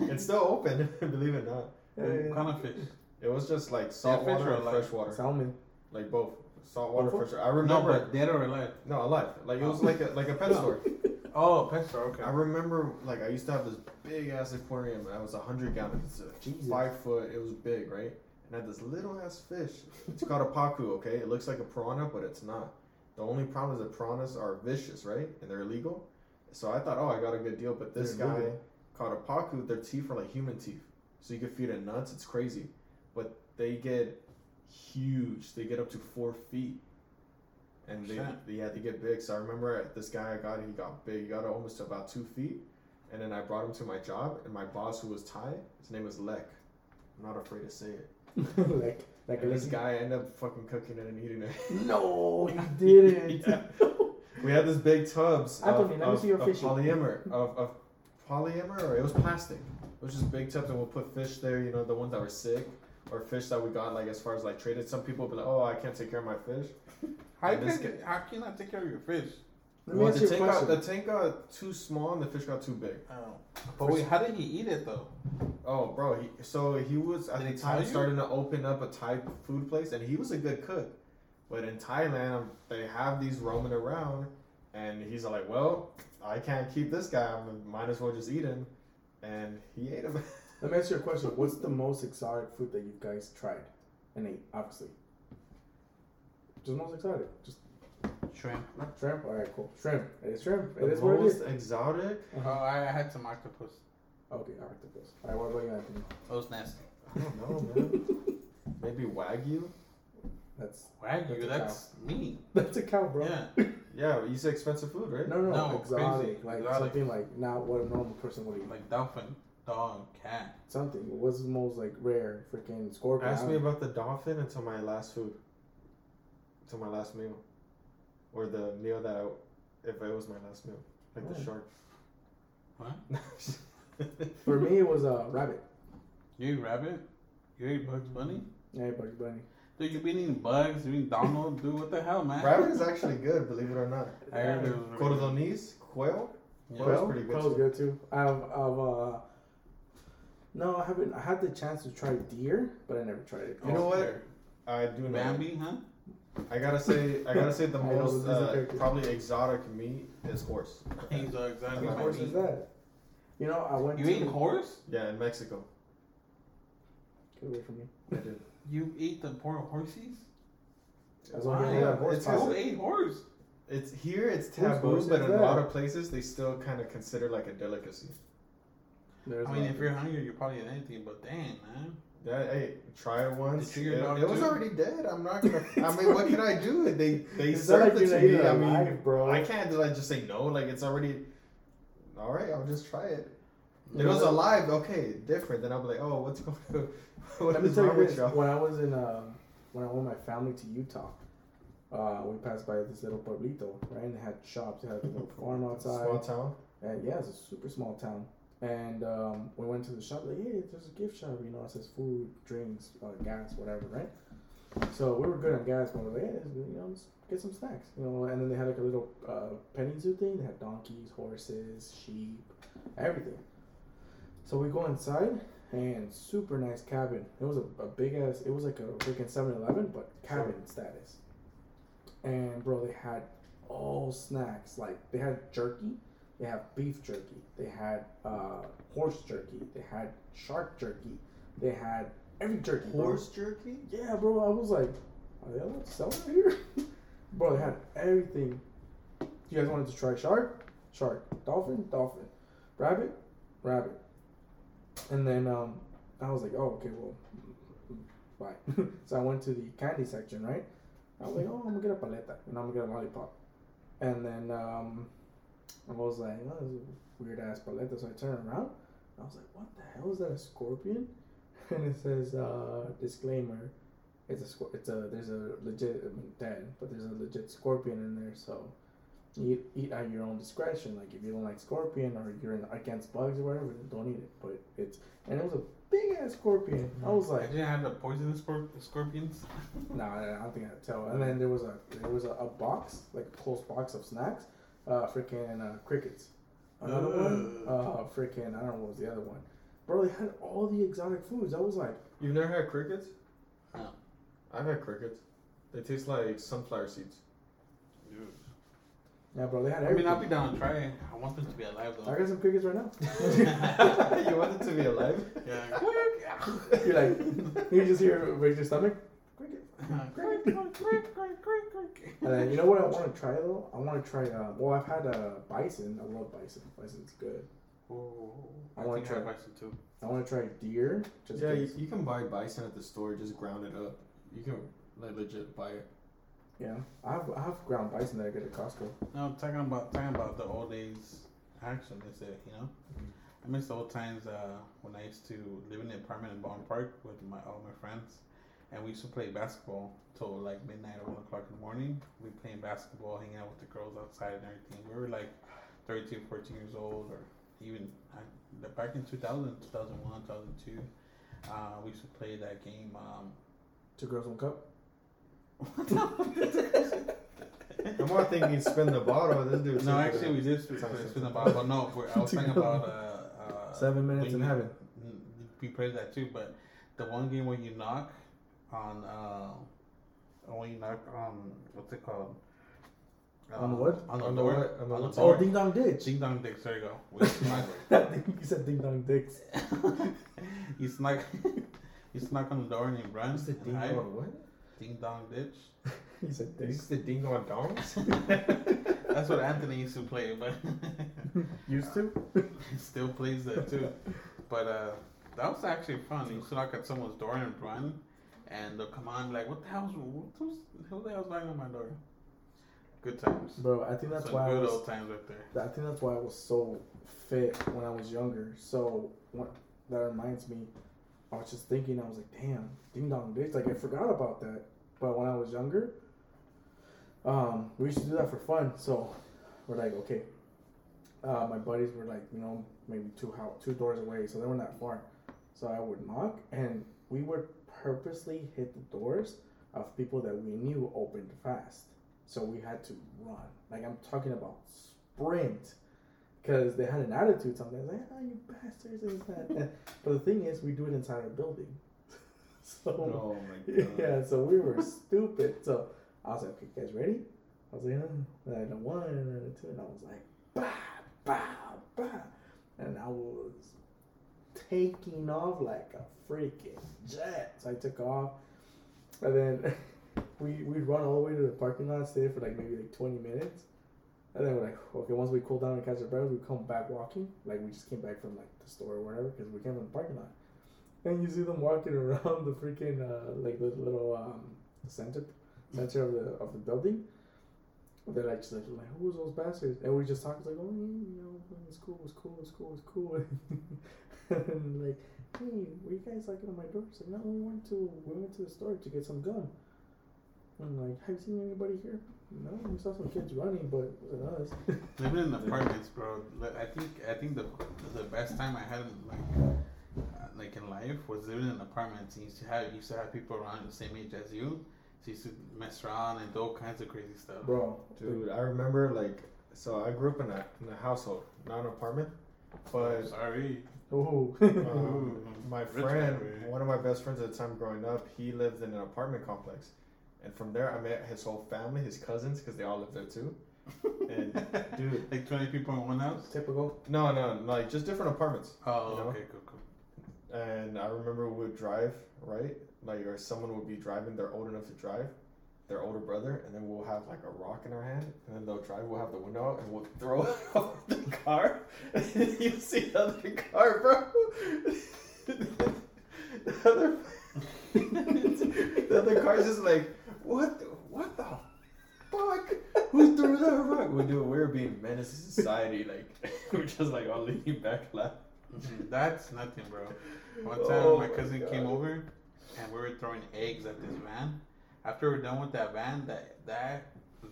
It's still open, believe it or not. What kind of fish? It was just like saltwater fish water or and like fresh water, Salmon. like both Saltwater, Both? fresh. I No, remember. but dead or alive? No, alive. Like it was Oh. like a like a pet store. Oh, pet store. Okay. I remember like I used to have this big ass aquarium. and I was a hundred gallons. It's a Jesus. five foot. It was big, right? And I had this little ass fish. It's called a pacu. Okay, it looks like a piranha, but it's not. The only problem is that piranhas are vicious, right? And they're illegal. So I thought, oh, I got a good deal. But this They're guy illegal. caught a pacu. Their teeth are like human teeth, so you can feed it nuts. It's crazy, but they get huge. They get up to four feet. And they, Shit. yeah, they get big. So I remember this guy I got, he got big. He got almost to about two feet. And then I brought him to my job, and my boss, who was Thai, his name was Lek. I'm not afraid to say it. like, like And this guy ended up fucking cooking it and eating it. No, he didn't. Yeah. We had this big tubs Anthony, of, let me of, see your of fishy. polymer, of, of polymer, or it was plastic. It was just big tubs, and we'll put fish there. You know, the ones that were sick, or fish that we got like as far as like traded. Some people would be like, "Oh, I can't take care of my fish." How, And this can, how can I take care of your fish? Let me well, ask the you a tank got question. the tank got too small, and the fish got too big. Oh. But wait, how did he eat it though? Oh, bro. He, so he was at Did the time starting to open up a Thai food place, and he was a good cook. But in Thailand, um, they have these roaming around, and he's like, "Well, I can't keep this guy. I might as well just eat him." And he ate him. Let me ask you a question. What's the most exotic food that you guys tried and ate? Obviously. Just most exotic. Just Shrimp. shrimp. All right, cool. Shrimp. It is shrimp. The It is what it most is. exotic? Uh-huh. Oh, I, I had some octopus. Okay, octopus. All right, what about you, Anthony? That was nasty. I don't know, man. Maybe wagyu. That's Wagyu, That's that's me. that's a cow, bro. Yeah. Yeah, you say expensive food, right? No, no, no, No, exotic. crazy. Like Exotic. something like not what a normal person would eat. Like dolphin, dog, cat. Something. What's the most like rare? Freaking scorpion. Ask me about the dolphin until my last food. Until my last meal. Or the meal that I, if it was my last meal. Like the Oh. shark. What? For me, it was a rabbit. You eat rabbit? You ate Bugs Bunny? Yeah, Bugs Bunny. Dude, you been eating bugs, you eating Donald, dude, what the hell, man? Rabbit is actually good, believe it or not. I heard it was really good. Codorniz, quail. Yeah. Quail's Quail, pretty good Quail's too. good too. I've, I've, uh, no, I haven't. I had the chance to try deer, but I never tried it. You know what? Fair. I do know. Bambi, huh? I gotta say, I gotta say the most uh, probably exotic meat is horse. He's uh, What What horse meat. is that? You know, I went You to. eat horse? Yeah, in Mexico. Get away from me. I did. You eat the poor horses? As long as Why? you have horse It's sauce. Who ate horse? It's here. It's Whose taboo, horse but is in a that? lot of places they still kind of consider like a delicacy. There's I mean, if you're hungry, you're probably eating anything, but damn, man. Yeah, hey, try it once. It, it was already dead. I'm not gonna. I mean, what can I do? They they served it to me. I mean, alive, bro. I can't like just say no. Like it's already. All right, I'll just try it. It was alive, okay, different. Then I'll be like, oh, what's going on? what is wrong with y'all? When I was in, um, when I went with my family to Utah, uh, we passed by this little pueblito, right? And it had shops. It had a little farm outside. Small town. And yeah, it's a super small town. And um, we went to the shop, like, hey, there's a gift shop, you know, it says food, drinks, uh, gas, whatever, right? So we were good on gas, but we were like, hey, you know, let's get some snacks, you know. And then they had like a little uh, petting zoo thing. They had donkeys, horses, sheep, everything. So we go inside, and super nice cabin. It was a, a big ass, it was like a freaking 7 Eleven, but cabin status. And bro, they had all snacks. Like, they had jerky. They have beef jerky. They had uh, horse jerky. They had shark jerky. They had every jerky. bro. Horse jerky. Yeah, bro. I was like, are they allowed to sell it here? bro, they had everything. You guys wanted to try shark? Shark. Dolphin? Dolphin. Rabbit? Rabbit. And then um, I was like, oh, okay, well, bye. so I went to the candy section, right? I was like, oh, I'm gonna get a paleta and I'm gonna get a lollipop. And then um, I was like, oh, this is a weird ass paleta. So I turned around. I was like, what the hell is that? A scorpion? And it says uh, disclaimer. It's a scor- it's a there's a legit I mean, dead, but there's a legit scorpion in there. So eat eat at your own discretion. Like if you don't like scorpion or you're in, against bugs or whatever, don't eat it. But it's and it was a big ass scorpion. I was I like, didn't have the poisonous scorp- scorpions. no, I I don't think I could tell. And then there was a there was a, a box, like a closed box of snacks, uh, freaking uh, crickets. Another one, Ugh. uh, freaking I don't know what was the other one. Bro, they had all the exotic foods. I was like, You've never had crickets? No. I've had crickets. They taste like sunflower seeds. Dude. yeah, bro, they had I mean. I'll be down to try it. I want them to be alive though. I got some crickets right now. you want it to be alive? Yeah. You're like, you just hear it break your stomach. Cricket. And then, you know what I want to try though? I want to try. Uh, well, I've had uh, bison. I love bison. Bison's good. Ooh, I I wanna think I try- bison too. I want to try deer. Just yeah, you, 'cause- you can buy bison at the store. Just ground it up. You can like legit buy it. yeah. I have I have ground bison that I get at Costco. No, I'm talking about talking about the old days action is it, you know? I miss the old times uh, when I used to live in the apartment in Bond Park with my all my friends, and we used to play basketball till like midnight or one o'clock in the morning. We playing basketball, hanging out with the girls outside and everything. We were like 32, 14 years old, or even I, back in 2000, 2001, 2002. Uh, we used to play that game. Um, Two girls, one cup. I'm more thinking spin the bottle. This dude. no, actually, we did spin, Sounds spin the bottle, but no, we're, I was talking about uh, uh, Seven minutes in you- heaven. We played that too, but the one game where you knock on, uh, when you on, what's it called? On what? On the On door. what? On the On the door. Oh, Ding Dong Ditch. Ding dong dicks. There you go. We snuck. You said Ding Dong Dicks. you snuck. you snuck on the door and you run. What's the ding hide. on what? Ding dong ditch. He said Is Dicks. this the ding on dongs? That's what Anthony used to play, but Used to? he still plays that too. But uh, that was actually fun. You used to knock at someone's door and run, and they'll come on like, "What the hell's who's, who the hell's knocking on my door?" Good times. Bro, I think that's Some why I good was old times right there. I think that's why I was so fit when I was younger. So what that reminds me, I was just thinking, I was like, damn, ding dong ditch. Like I forgot about that. But when I was younger, um, we used to do that for fun. So we're like, okay. Uh, my buddies were like, you know, maybe two house, two doors away, so they weren't that far. So I would knock, and we would purposely hit the doors of people that we knew opened fast. So we had to run. Like I'm talking about sprint. Because they had an attitude sometimes, like, oh, you bastards, and that. But the thing is, we do it inside our building. so, oh my god. yeah, so we were stupid. So I was like, okay, guys, ready? I was like, uh, and then one, and then two, and I was like, bah, bah, bah. And I was taking off like a freaking jet. So I took off, and then we we'd run all the way to the parking lot, stay for like maybe like 20 minutes. And then we're like, okay, once we cool down and catch our breath, we come back walking. Like we just came back from like the store or whatever because we came from the parking lot. And you see them walking around the freaking uh, like the little um, center center of the of the building. They're like, just like, like who's those bastards? And we just talk like, oh, you know, it's cool, it's cool, it's cool, it's cool. and like, hey, were you guys like on my door? It's like, no, we went to we went to the store to get some gum. I'm like, have you seen anybody here? No, we saw some kids running, but it wasn't us. Living in apartments, bro. I think I think the the best time I had in, like uh, like in life was living in apartments. You used to have you used to have people around the same age as you. So you used to mess around and do all kinds of crazy stuff. Bro, Dude, I remember like so I grew up in a in a housedude, not an apartment. But sorry. Oh, um, my friend, one of my best friends at the time growing up, he lived in an apartment complex. And from there, I met his whole family, his cousins, because they all lived there too. And dude, like twenty people in one house. typical. no, no, like just different apartments. Oh, You know? okay, cool, cool. And I remember we would drive, right? Like, or someone would be driving, they're old enough to drive, their older brother, and then we'll have like a rock in our hand, and then they'll drive, we'll have the window out, and we'll throw it off the car, and then you see the other car, bro. the other, the other car's just like, what the, what the fuck? Who threw that rock? We do, we're being menace to society, like, we're just like all leaning back laughing. Mhm, That's nothing, bro. One time, Oh my my cousin God. came over, and we were throwing eggs at this van. After we're done with that van, that that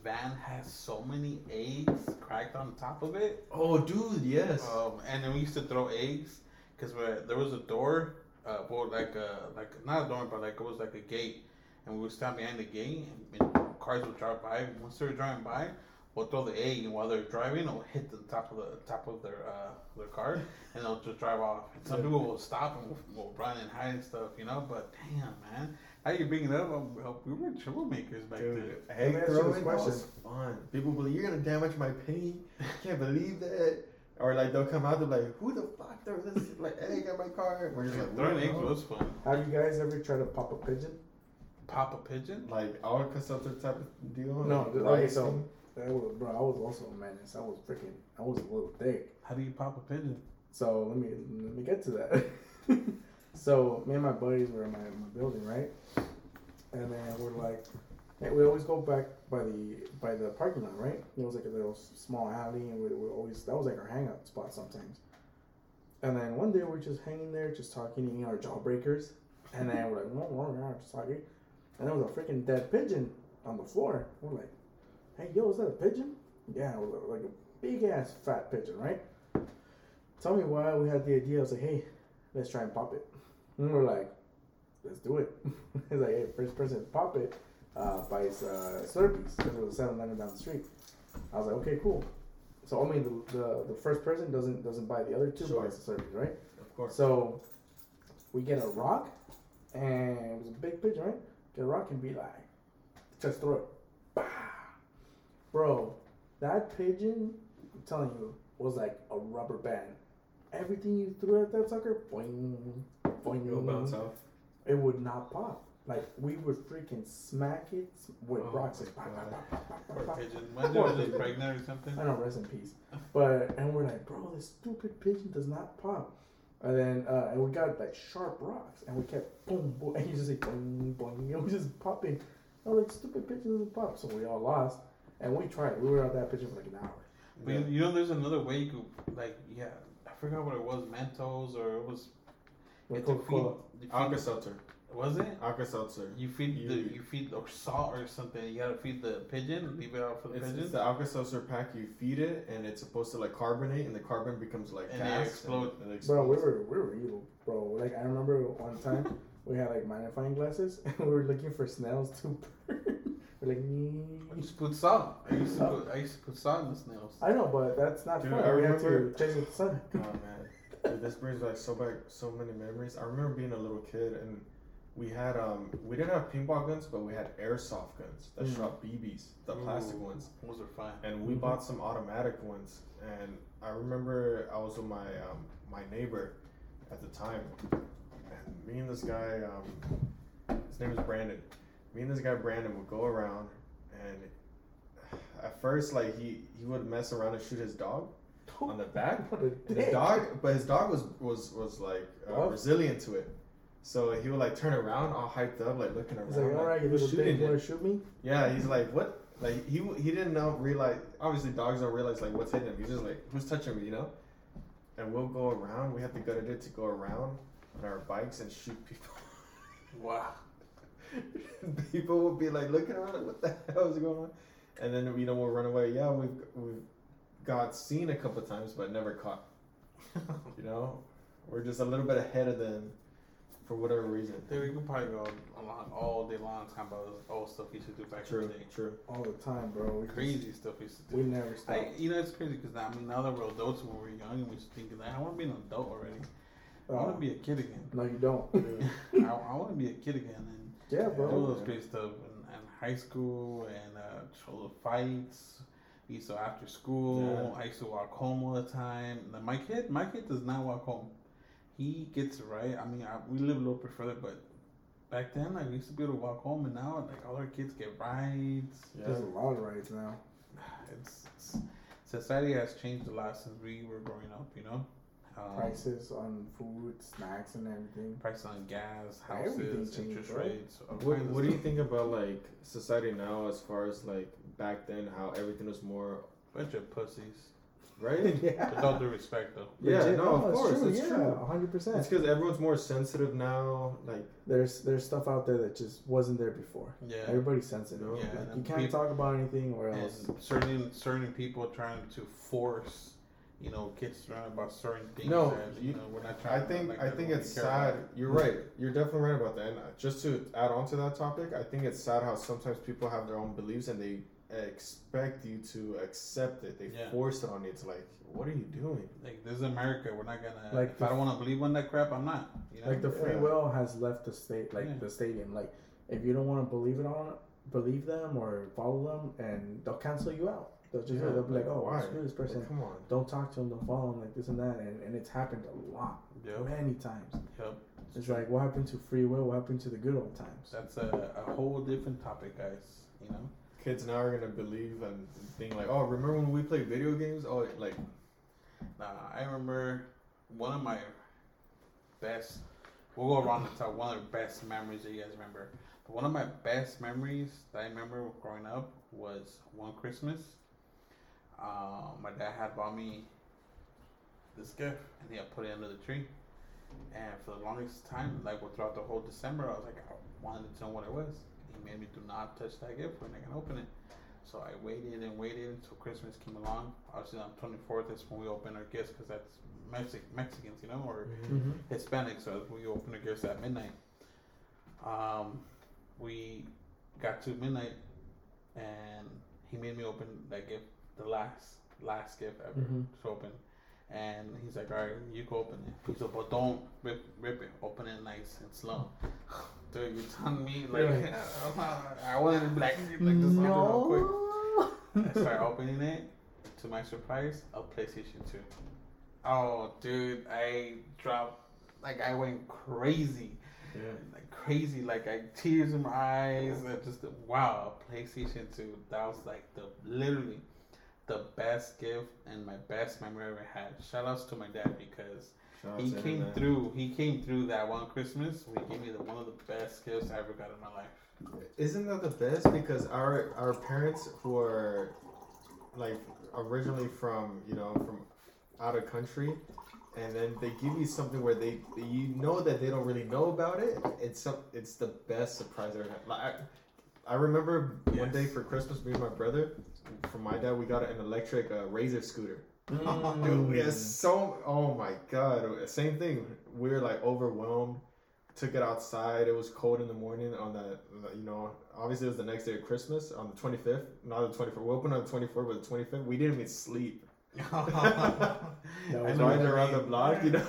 van has so many eggs cracked on top of it. Oh, dude, yes. Um, and then we used to throw eggs because there was a door, uh, well, like a like not a door, but like it was like a gate, and we would stand behind the gate, and, and cars would drive by. Once they were driving by, we'll throw the egg, and while they're driving, it'll hit the top of the top of their uh, their car, and they'll just drive off. And some people will stop and will, will run and hide and stuff, you know. But damn, man, how you bring it up? We were troublemakers back Dude, then. egg Let me ask you this throwing that was fun. People believe you're gonna damage my paint. Can't believe that. Or like they'll come out, they're like, "Who the fuck threw this like egg at my car?" We're just like, Throwing "What, eggs was fun. Have you guys ever tried to pop a pigeon? Pop a pigeon. Like Alka Seltzer type of deal. No, like, th- okay, so that was, bro, I was also a menace. I was freaking, I was a little thick. How do you pop a pigeon? So let me let me get to that. so me and my buddies were in my, my building, right? And then we're like, we always go back by the by the parking lot, right? It was like a little small alley, and we we always that was like our hangout spot sometimes. And then one day we're just hanging there, just talking, eating our jawbreakers, and then we're like, no, no, no, just talking, and there was a freaking dead pigeon on the floor. We're like, hey, yo, is that a pigeon? Yeah, it was like a big ass fat pigeon, right? Tell me why we had the idea. I was like, hey, let's try and pop it. And we're like, let's do it. He's like, hey, first person to pop it uh, buys uh, Slurpees because it was 7 Eleven down the street. I was like, okay, cool. So I mean, the, the, the first person doesn't doesn't buy the other two Sure. buys the Slurpees, right? Of course. So we get a rock, and it was a big pigeon, right? Get a rock and be like, just throw it. Bah! Bro, That pigeon, I'm telling you, was like a rubber band. Everything you threw at that sucker, boing, boing, It'll bounce off. it would not pop. Like we would freaking smack it with Oh rocks. my Like, pop, pop, God. pop, pop, pop, Poor pop. pigeon. Imagine it was just pregnant or something. I know, rest in peace. But and we're like, bro, this stupid pigeon does not pop. And then uh, and we got like sharp rocks, and we kept boom, boom, and you just like boom, boom, it was just popping. I was like, stupid pigeon doesn't pop, so we all lost. And we tried. We were out that pigeon for like an hour. But you, you know, there's another way you could, like, yeah, I forgot what it was, Mentos, or it was. With it's a Coca-Cola. feed- feed- Alka Seltzer. Was it? Alka Seltzer. You feed the You- you feed or salt or something. You gotta feed the pigeon. Leave it out for the It's, pigeon. it's the Alka Seltzer pack. You feed it, and it's supposed to like carbonate, and the carbon becomes like And it gas. explode. And it Bro, we were we were evil, bro. Like I remember one time we had like magnifying glasses, and we were looking for snails to burn. we're like, I used to put salt. I used to put I used to put salt in the snails. I know, but that's not Dude, fun. I we have to remember- chase it with the sun. Oh man, Dude, this brings back so back so many memories. I remember being a little kid and we had um we didn't have paintball guns, but we had airsoft guns that Mm. shot BBs, the plastic ones. Those are fun. And we Mhm. bought some automatic ones. And I remember I was with my um my neighbor at the time, and me and this guy um his name is Brandon. Me and this guy Brandon would go around and. At first, like he, he would mess around and shoot his dog on the back, What a and his dick. dog, but his dog was was was like uh, What? resilient to it. So he would like turn around, all hyped up, like looking around. He's like, all right, you who's little shooting you want to shoot me? Yeah, he's like, what? Like he he didn't know realize. Obviously, dogs don't realize like what's hitting him. He's just like, who's touching me? You know. And we'll go around. We have the gut idea to go around on our bikes and shoot people. Wow. people would be like looking around, like, what the hell is going on? And then you know we'll run away. Yeah, we've we've got seen a couple times, but never caught. You know, we're just a little bit ahead of them for whatever reason. Dude, we could probably go along all day long talking about all stuff we used to do back in the day. true. All the time, bro. We Crazy stuff we used to do. We never stop. I, you know, it's crazy because I mean, now that we're adults, when we're young, and we used to think that I want to be an adult already. I want Uh, to be a kid again. no, you don't. I, I want to be a kid again and yeah, do bro. all those great stuff in, in high school and uh, all the fights. We used to after school. Yeah. I used to walk home all the time. My kid, my kid does not walk home. He gets it right. I mean, I, we live a little bit further, but back then, like, we used to be able to walk home, and now, like, all our kids get rides. Yeah. There's a lot of rights now. It's, it's society has changed a lot since we were growing up. You know, um, Prices on food, snacks, and everything. price on gas, Everything houses, changed, interest bro. rates. all What What do you think about like society now, as far as like back then, how everything was more Bunch of pussies. right? yeah. With all due respect, though. Yeah, Legit. no, of it's course, true. it's yeah, true. hundred percent. It's because everyone's more sensitive now. Like, There's there's stuff out there that just wasn't there before. Yeah. Everybody's sensitive. Yeah, Like, you can't peop- talk about anything or else. Certain certain people trying to force, you know, kids to learn about certain things. No, that, you, you- know, we're not trying. I think like I think it's sad. You're right. You're definitely right about that. And just to add on to that topic, I think it's sad how sometimes people have their own beliefs and they expect you to accept it. They Yeah. force it on you. It's like, what are you doing? Like this is America. We're not gonna. Like if the- I don't want to believe on that crap, I'm not. You know. Like the free Yeah. will has left the state, like Yeah. the stadium. Like if you don't want to believe it on, believe them or follow them, and they'll cancel you out. They'll just Yeah, they'll be like, like, oh, why? screw this person. Like, come on. Don't talk to them. Don't follow them. Like this and that, and, and it's happened a lot, Yep. many times. Yep. It's like what happened to free will? What happened to the good old times? That's a, a whole different topic, guys. You know. Kids now are gonna believe and think like, oh, remember when we played video games? Oh, like, Nah, I remember one of my best. We'll go around the top. One of the best memories that you guys remember. But one of my best memories that I remember growing up was one Christmas. Um, my dad had bought me this gift, and he had put it under the tree. And for the longest time, like throughout the whole December, I was like, I wanted to know what it was. He made me do not touch that gift when I can open it. So I waited and waited until Christmas came along. Obviously, on twenty fourth is when we open our gifts because that's Mexic- Mexicans, you know, or Mm-hmm. Hispanic. So we open our gifts at midnight. Um, we got to midnight, and he made me open that gift, the last last gift ever Mhm. to open. And he's like, "All right, you can open it." He said, "But don't rip, rip it. Open it nice and slow." Dude, you're telling me like Really? I wanted to be like, like this real quick. No. I start opening it. To my surprise, a PlayStation 2. Oh, dude, I dropped, like, I went crazy. Yeah. Like, crazy. Like, I tears in my eyes. I just, wow, a PlayStation 2. That was, like, the literally the best gift and my best memory I ever had. Shout outs to my dad because He came man. through. He came through that one Christmas. He gave me the, one of the best gifts I ever got in my life. Isn't that the best? Because our our parents who are like originally from you know from out of country, and then they give you something where they you know that they don't really know about it. It's some it's the best surprise ever had. Like, I, I remember one day for Christmas, me and my brother, from my dad, we got an electric uh, razor scooter. Mm. Dude, we had so oh my god, same thing. We were like overwhelmed. Took it outside. It was cold in the morning on that. You know, obviously it was the next day of Christmas on the twenty fifth, not the twenty fourth. We opened on the twenty fourth, but the twenty fifth, we didn't even sleep. Was Riding around the block, you know.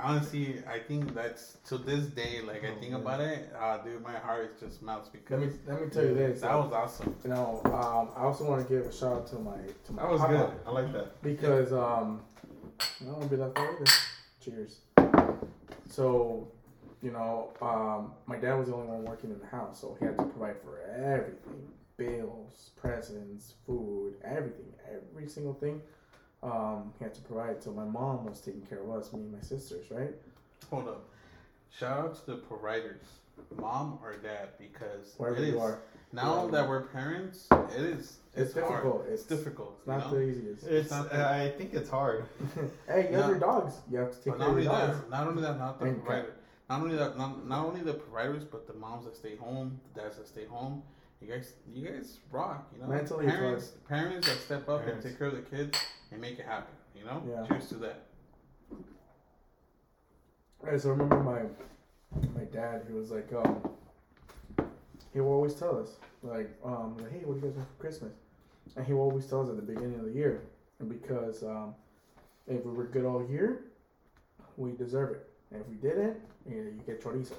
Honestly, I think that's to this day. Like I Oh, think about it, uh, dude, my heart just melts Let because me let me tell you this. that was awesome. you know, um, I also want to give a shout out to my to my that was papa good. I like that. because um, I don't want to be left out either. Cheers. So, you know, um, my dad was the only one working in the house, so he had to provide for everything: bills, presents, food, everything, every single thing. Um, he had to provide. So my mom was taking care of us, me and my sisters, right? Hold up. Shout out to the providers, mom or dad, because Wherever it you is- are, now Yeah. that we're parents, it is It's hard. difficult. It's, It's- difficult. it's not know? the easiest. It's. not uh, I think it's hard. hey, you have your dogs. You have to take not care of only your dogs. that, not only that, not the And cat. provider. Not only that, not, not only the providers, but the moms that stay home, the dads that stay home. You guys, you guys rock. You know, Mentally, parents, parents that step up Parents. and take care of the kids and make it happen. You know, Yeah. cheers to that. Right, so I remember my my dad. He was like, um, he would always tell us like, um, like, hey, what do you guys want for Christmas? And he would always tell us at the beginning of the year, and because um, if we were good all year, we deserve it, and if we didn't, you, know, you get chorizo.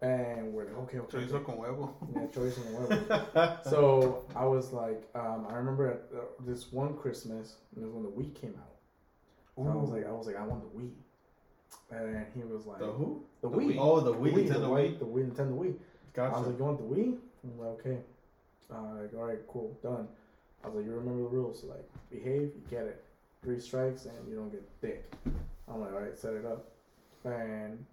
And we're like, okay, okay. Chorizo con huevo. Yeah, chorizo and whatever. so I was like, um, I remember at, uh, this one Christmas, it was when the Wii came out. So I was like, I was like, I want the Wii, and he was like, the who? the The Wii. Wii. Oh, the Wii. The Wii. Wii, the, Nintendo Wii. the Wii, Nintendo Wii. I was like, you want the Wii? I'm like, okay. Uh, like, all right, cool, done. I was like, you remember the rules? like, behave, you get it. Three strikes and you don't get thick. I'm like, all right, set it up. And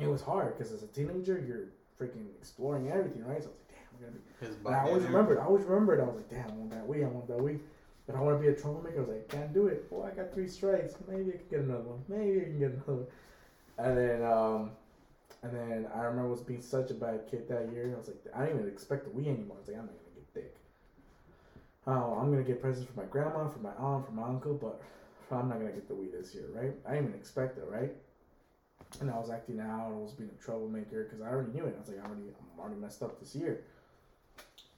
it was hard because as a teenager, you're freaking exploring everything, right? So I was like, damn, I'm gonna be. His I always remembered. I always remembered. I was like, damn, I want that Wii. I want that Wii. But I want to be a troublemaker. I was like, can't do it. Well, I got three strikes. Maybe I can get another one. Maybe I can get another one. And then, um, and then I remember was being such a bad kid that year. I was like, I didn't even expect the Wii anymore. I was like, I'm not gonna get thick. Oh, I'm gonna get presents for my grandma, for my aunt, for my uncle, but I'm not gonna get the Wii this year, right? I didn't even expect it, right? And I was acting out. I was being a troublemaker because I already knew it. I was like, I already, I'm already messed up this year.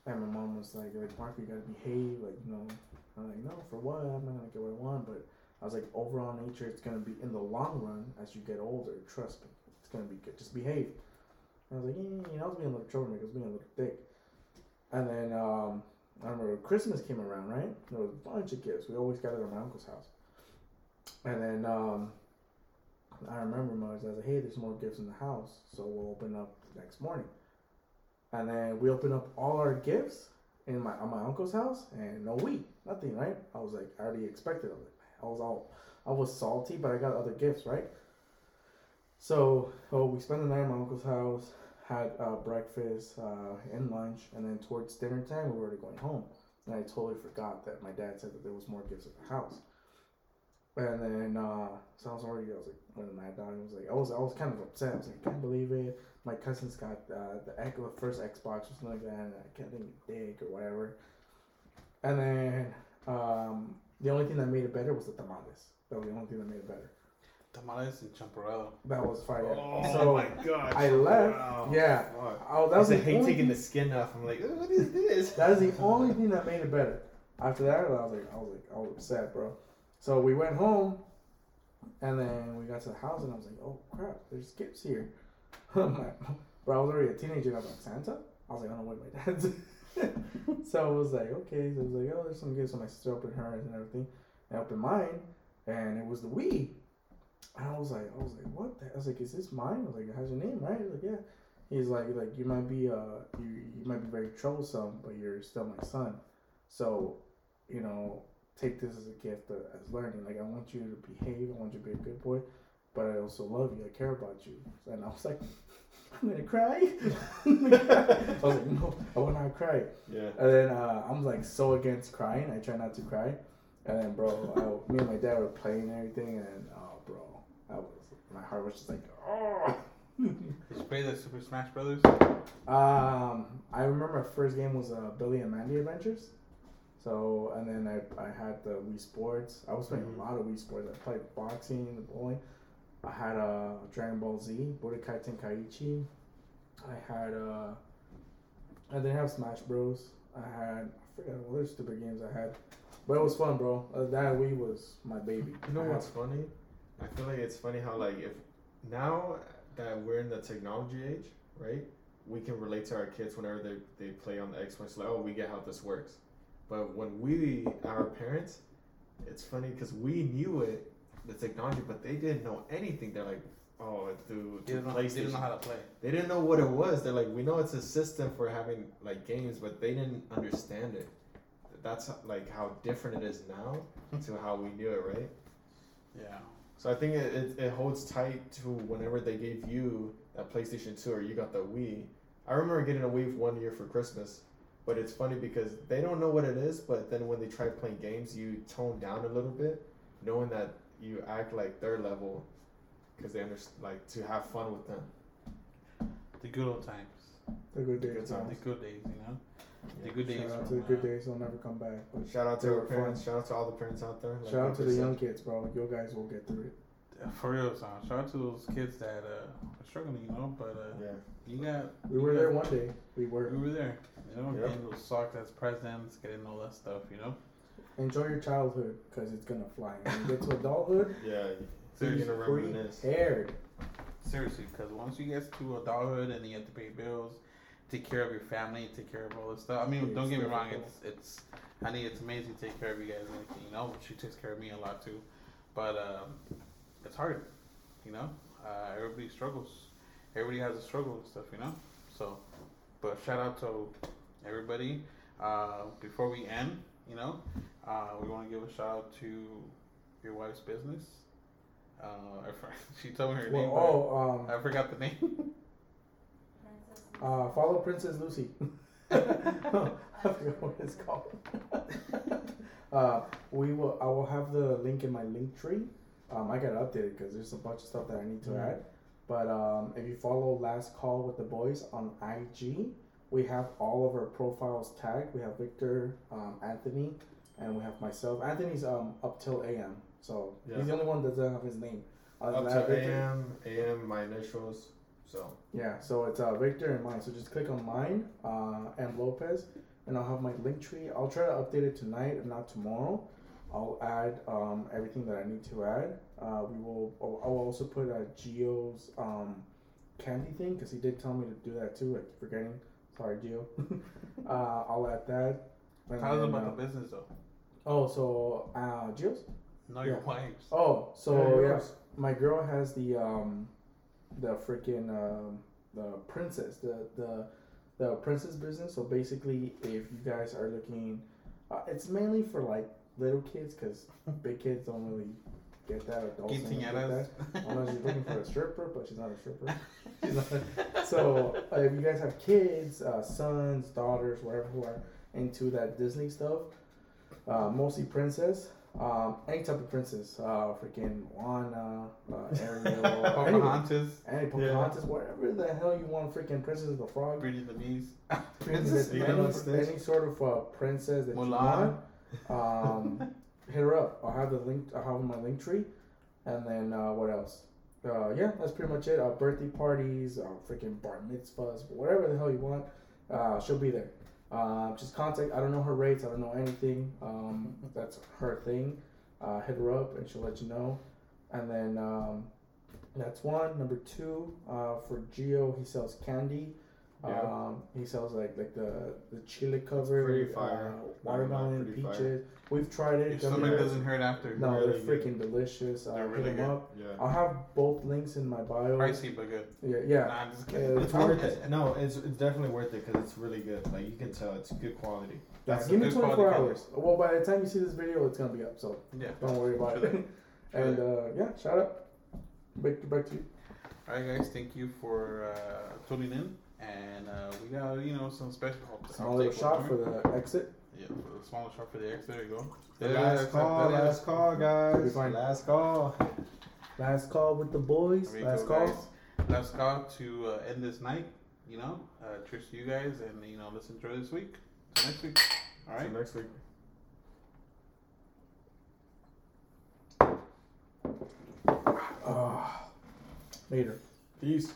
And my mom was like, like Mark, you gotta behave, like you know. I'm like, no, for what? I'm not gonna get what I want. But I was like, overall nature, it's gonna be in the long run as you get older. Trust me, it's gonna be good. Just behave. And I was like, yeah, you know, I was being a little troublemaker. I was being a little thick. And then um, I remember Christmas came around, right? There was a bunch of gifts. We always got at my uncle's house. And then um, I remember my I was like, hey, there's more gifts in the house, so we'll open up next morning. And then we opened up all our gifts in my on my uncle's house, and no we, nothing, right? I was like, I already expected. I was like, I was all, I was salty, but I got other gifts, right? So, oh, we spent the night at my uncle's house, had uh, breakfast uh, and lunch, and then towards dinner time, we were already going home. And I totally forgot that my dad said that there was more gifts at the house. And then, uh, so I was already, I was like, when my dad was like, I was, I was kind of upset. I was like, I can't believe it. My cousin's got uh, the, X, the first Xbox or something like that, and I can't think of dick or whatever. And then, um, the only thing that made it better was the tamales. That was the only thing that made it better. Tamales and champurrado. That was fire. Oh so my god. I left. Wow. Yeah. Oh, that was was the hate taking thing- the skin off. I'm like, what is this? That is the only thing that made it better. After that, I was like, I was like, I was upset, bro. So we went home, and then we got to the house, and I was like, oh crap, there's gifts here. Bro, I was already a teenager. I was like, Santa? I was like, I don't know what my dad's. so I was like, okay. So I was like, oh, there's some gifts. So my sister opened hers and everything. I opened mine, and it was the Wii. And I was like, I was like, what? The? I was like, is this mine? I was like, it has your name, right? He's like, yeah. He's like, like you might be, uh, you you might be very troublesome, but you're still my son. So, you know, take this as a gift uh, as learning. Like I want you to behave. I want you to be a good boy, but I also love you. I care about you. And I was like, I'm gonna cry. I was like, no, I will not cry. Yeah. And then uh, I'm like so against crying. I try not to cry. And then, bro, I, me and my dad were playing and everything, and oh, bro, I was my heart was just like, oh. Did you play the Super Smash Brothers? Um, I remember my first game was uh, Billy and Mandy Adventures. So, and then I, I had the Wii Sports. I was playing Mhm. a lot of Wii Sports. I played boxing, and bowling. I had uh, Dragon Ball Z, Budokai Tenkaichi. I had uh, I didn't have Smash Bros. I had I forget what other stupid games I had, but it was fun, bro. Uh, that Wii was my baby. You know I what's had- funny? I feel like it's funny how like if now that we're in the technology age, right? We can relate to our kids whenever they, they play on the Xbox. Like, oh, we get how this works. But when we, our parents, it's funny because we knew it, the technology, but they didn't know anything. They're like, oh, through, They didn't, know, they didn't know how to play. They didn't know what it was. They're like, we know it's a system for having like games, but they didn't understand it. That's like how different it is now hmm. to how we knew it, right? Yeah. So I think it, it, it holds tight to whenever they gave you that PlayStation 2 or you got the Wii. I remember getting a Wii one year for Christmas, but it's funny because they don't know what it is, but then when they try playing games, you tone down a little bit, knowing that you act like their level because they understand, like, to have fun with them. The good old times. the good days. The Good days. times. The good days, you know? The Yeah. good days. Shout out from, to the good uh, days. They'll never come back. But Shout out to They our parents. fun. Shout out to all the parents out there. like shout out to the young kids, bro. You guys will get through it. For real, son. Shout out to those kids that uh, are struggling, you know? But uh, Yeah. You got. We you were got- there one day. We were. We were there. You know, Yep. getting those socks as presents, getting all that stuff, you know? Enjoy your childhood because it's gonna fly. When you get to adulthood, Yeah. be You're gonna reminisce. prepared. Seriously, because once you get to adulthood and you have to pay bills, take care of your family, take care of all this stuff. I mean, It's don't get me wrong, difficult. it's it's honey, it's amazing to take care of you guys and you know. She takes care of me a lot too, but um, it's hard, you know. Uh, everybody struggles. Everybody has a struggle and stuff, you know. So, but shout out to everybody. Uh, before we end, you know, uh, we want to give a shout out to your wife's business. Uh, I for- she told me her name. Well, but oh, um, I forgot the name. uh, follow Princess Lucy. I forgot what it's called. uh, we will. I will have the link in my link tree. Um, I gotta update it because there's a bunch of stuff that I need to Mhm. add. But um, if you follow Last Call with the Boys on IG, we have all of our profiles tagged. We have Victor, um, Anthony, and we have myself. Anthony's um, up till AM, so Yeah. he's the only one that doesn't have his name. Up than that, to Victor- AM, AM, my initials. So yeah, so it's uh, Victor and mine. So just click on mine, uh, M Lopez, and I'll have my link tree. I'll try to update it tonight, if not tomorrow. I'll add um, everything that I need to add. Uh, we will. I'll I'll also put uh, Geo's um, candy thing because he did tell me to do that too. I keep forgetting. Sorry, Geo. uh, I'll add that. And How's then, about uh, the business though? Oh, so uh, Geo's. No, your yeah. wives. Oh, so Yeah, yeah, my girl has the um, the freaking um, the princess, the the the princess business. So basically, if you guys are looking, uh, it's mainly for like little kids because big kids don't really get that. Adults really get Quinceañeras. that. Unless you're looking for a stripper, but she's not a stripper. She's not- so uh, if you guys have kids, uh, sons, daughters, whatever who are into that Disney stuff, uh, mostly princess. Um, any type of princess, uh, freaking Moana, uh, Ariel, Pocahontas, any Pocahontas, whatever the hell you want, freaking Princess of the Frog, and the Beast. princess, any, any sort of uh, princess that you want, um, hit her up. I'll have the link. I'll have my link tree, and then uh, what else? Uh, yeah, that's pretty much it. Uh, birthday parties, uh, freaking bar mitzvahs, whatever the hell you want, uh, she'll be there. Uh, just contact. I don't know her rates. I don't know anything. Um, that's her thing. Hit her up and she'll let you know. And then um, that's one. Number two, for Geo, he sells candy. Yeah. Um, he sells like like the the chili cover, pretty fire. Uh, watermelon, Pretty fire. peaches. We've tried it. If gummy somebody bears. doesn't hurt after, no, really they're good. freaking delicious. Uh, They're hit really them good. up. Yeah. I'll have both links in my bio. pricey but good. Yeah, yeah. Nah, I'm just Yeah, kidding. It's worth it. No, it's, it's definitely worth it because it's really good. Like you can tell, it's good quality. Yeah, That's give me 24 quality hours. Well, by the time you see this video, it's gonna be up. So Yeah. don't worry about Sure. it. and uh, yeah, shout out. Back, to back to you. All right, guys. Thank you for uh, tuning in, and uh, we got you know some special. Small little shot for the exit. Yeah, for the small shot for the exit. There you go. The Yeah, last call, last call, guys. Last call. Last call with the boys. Last call. guys. Last call to uh, end this night. You know, uh, cheers to you guys, and you know, let's enjoy this week. Till next week. All right. You next week. Ah, later. Peace.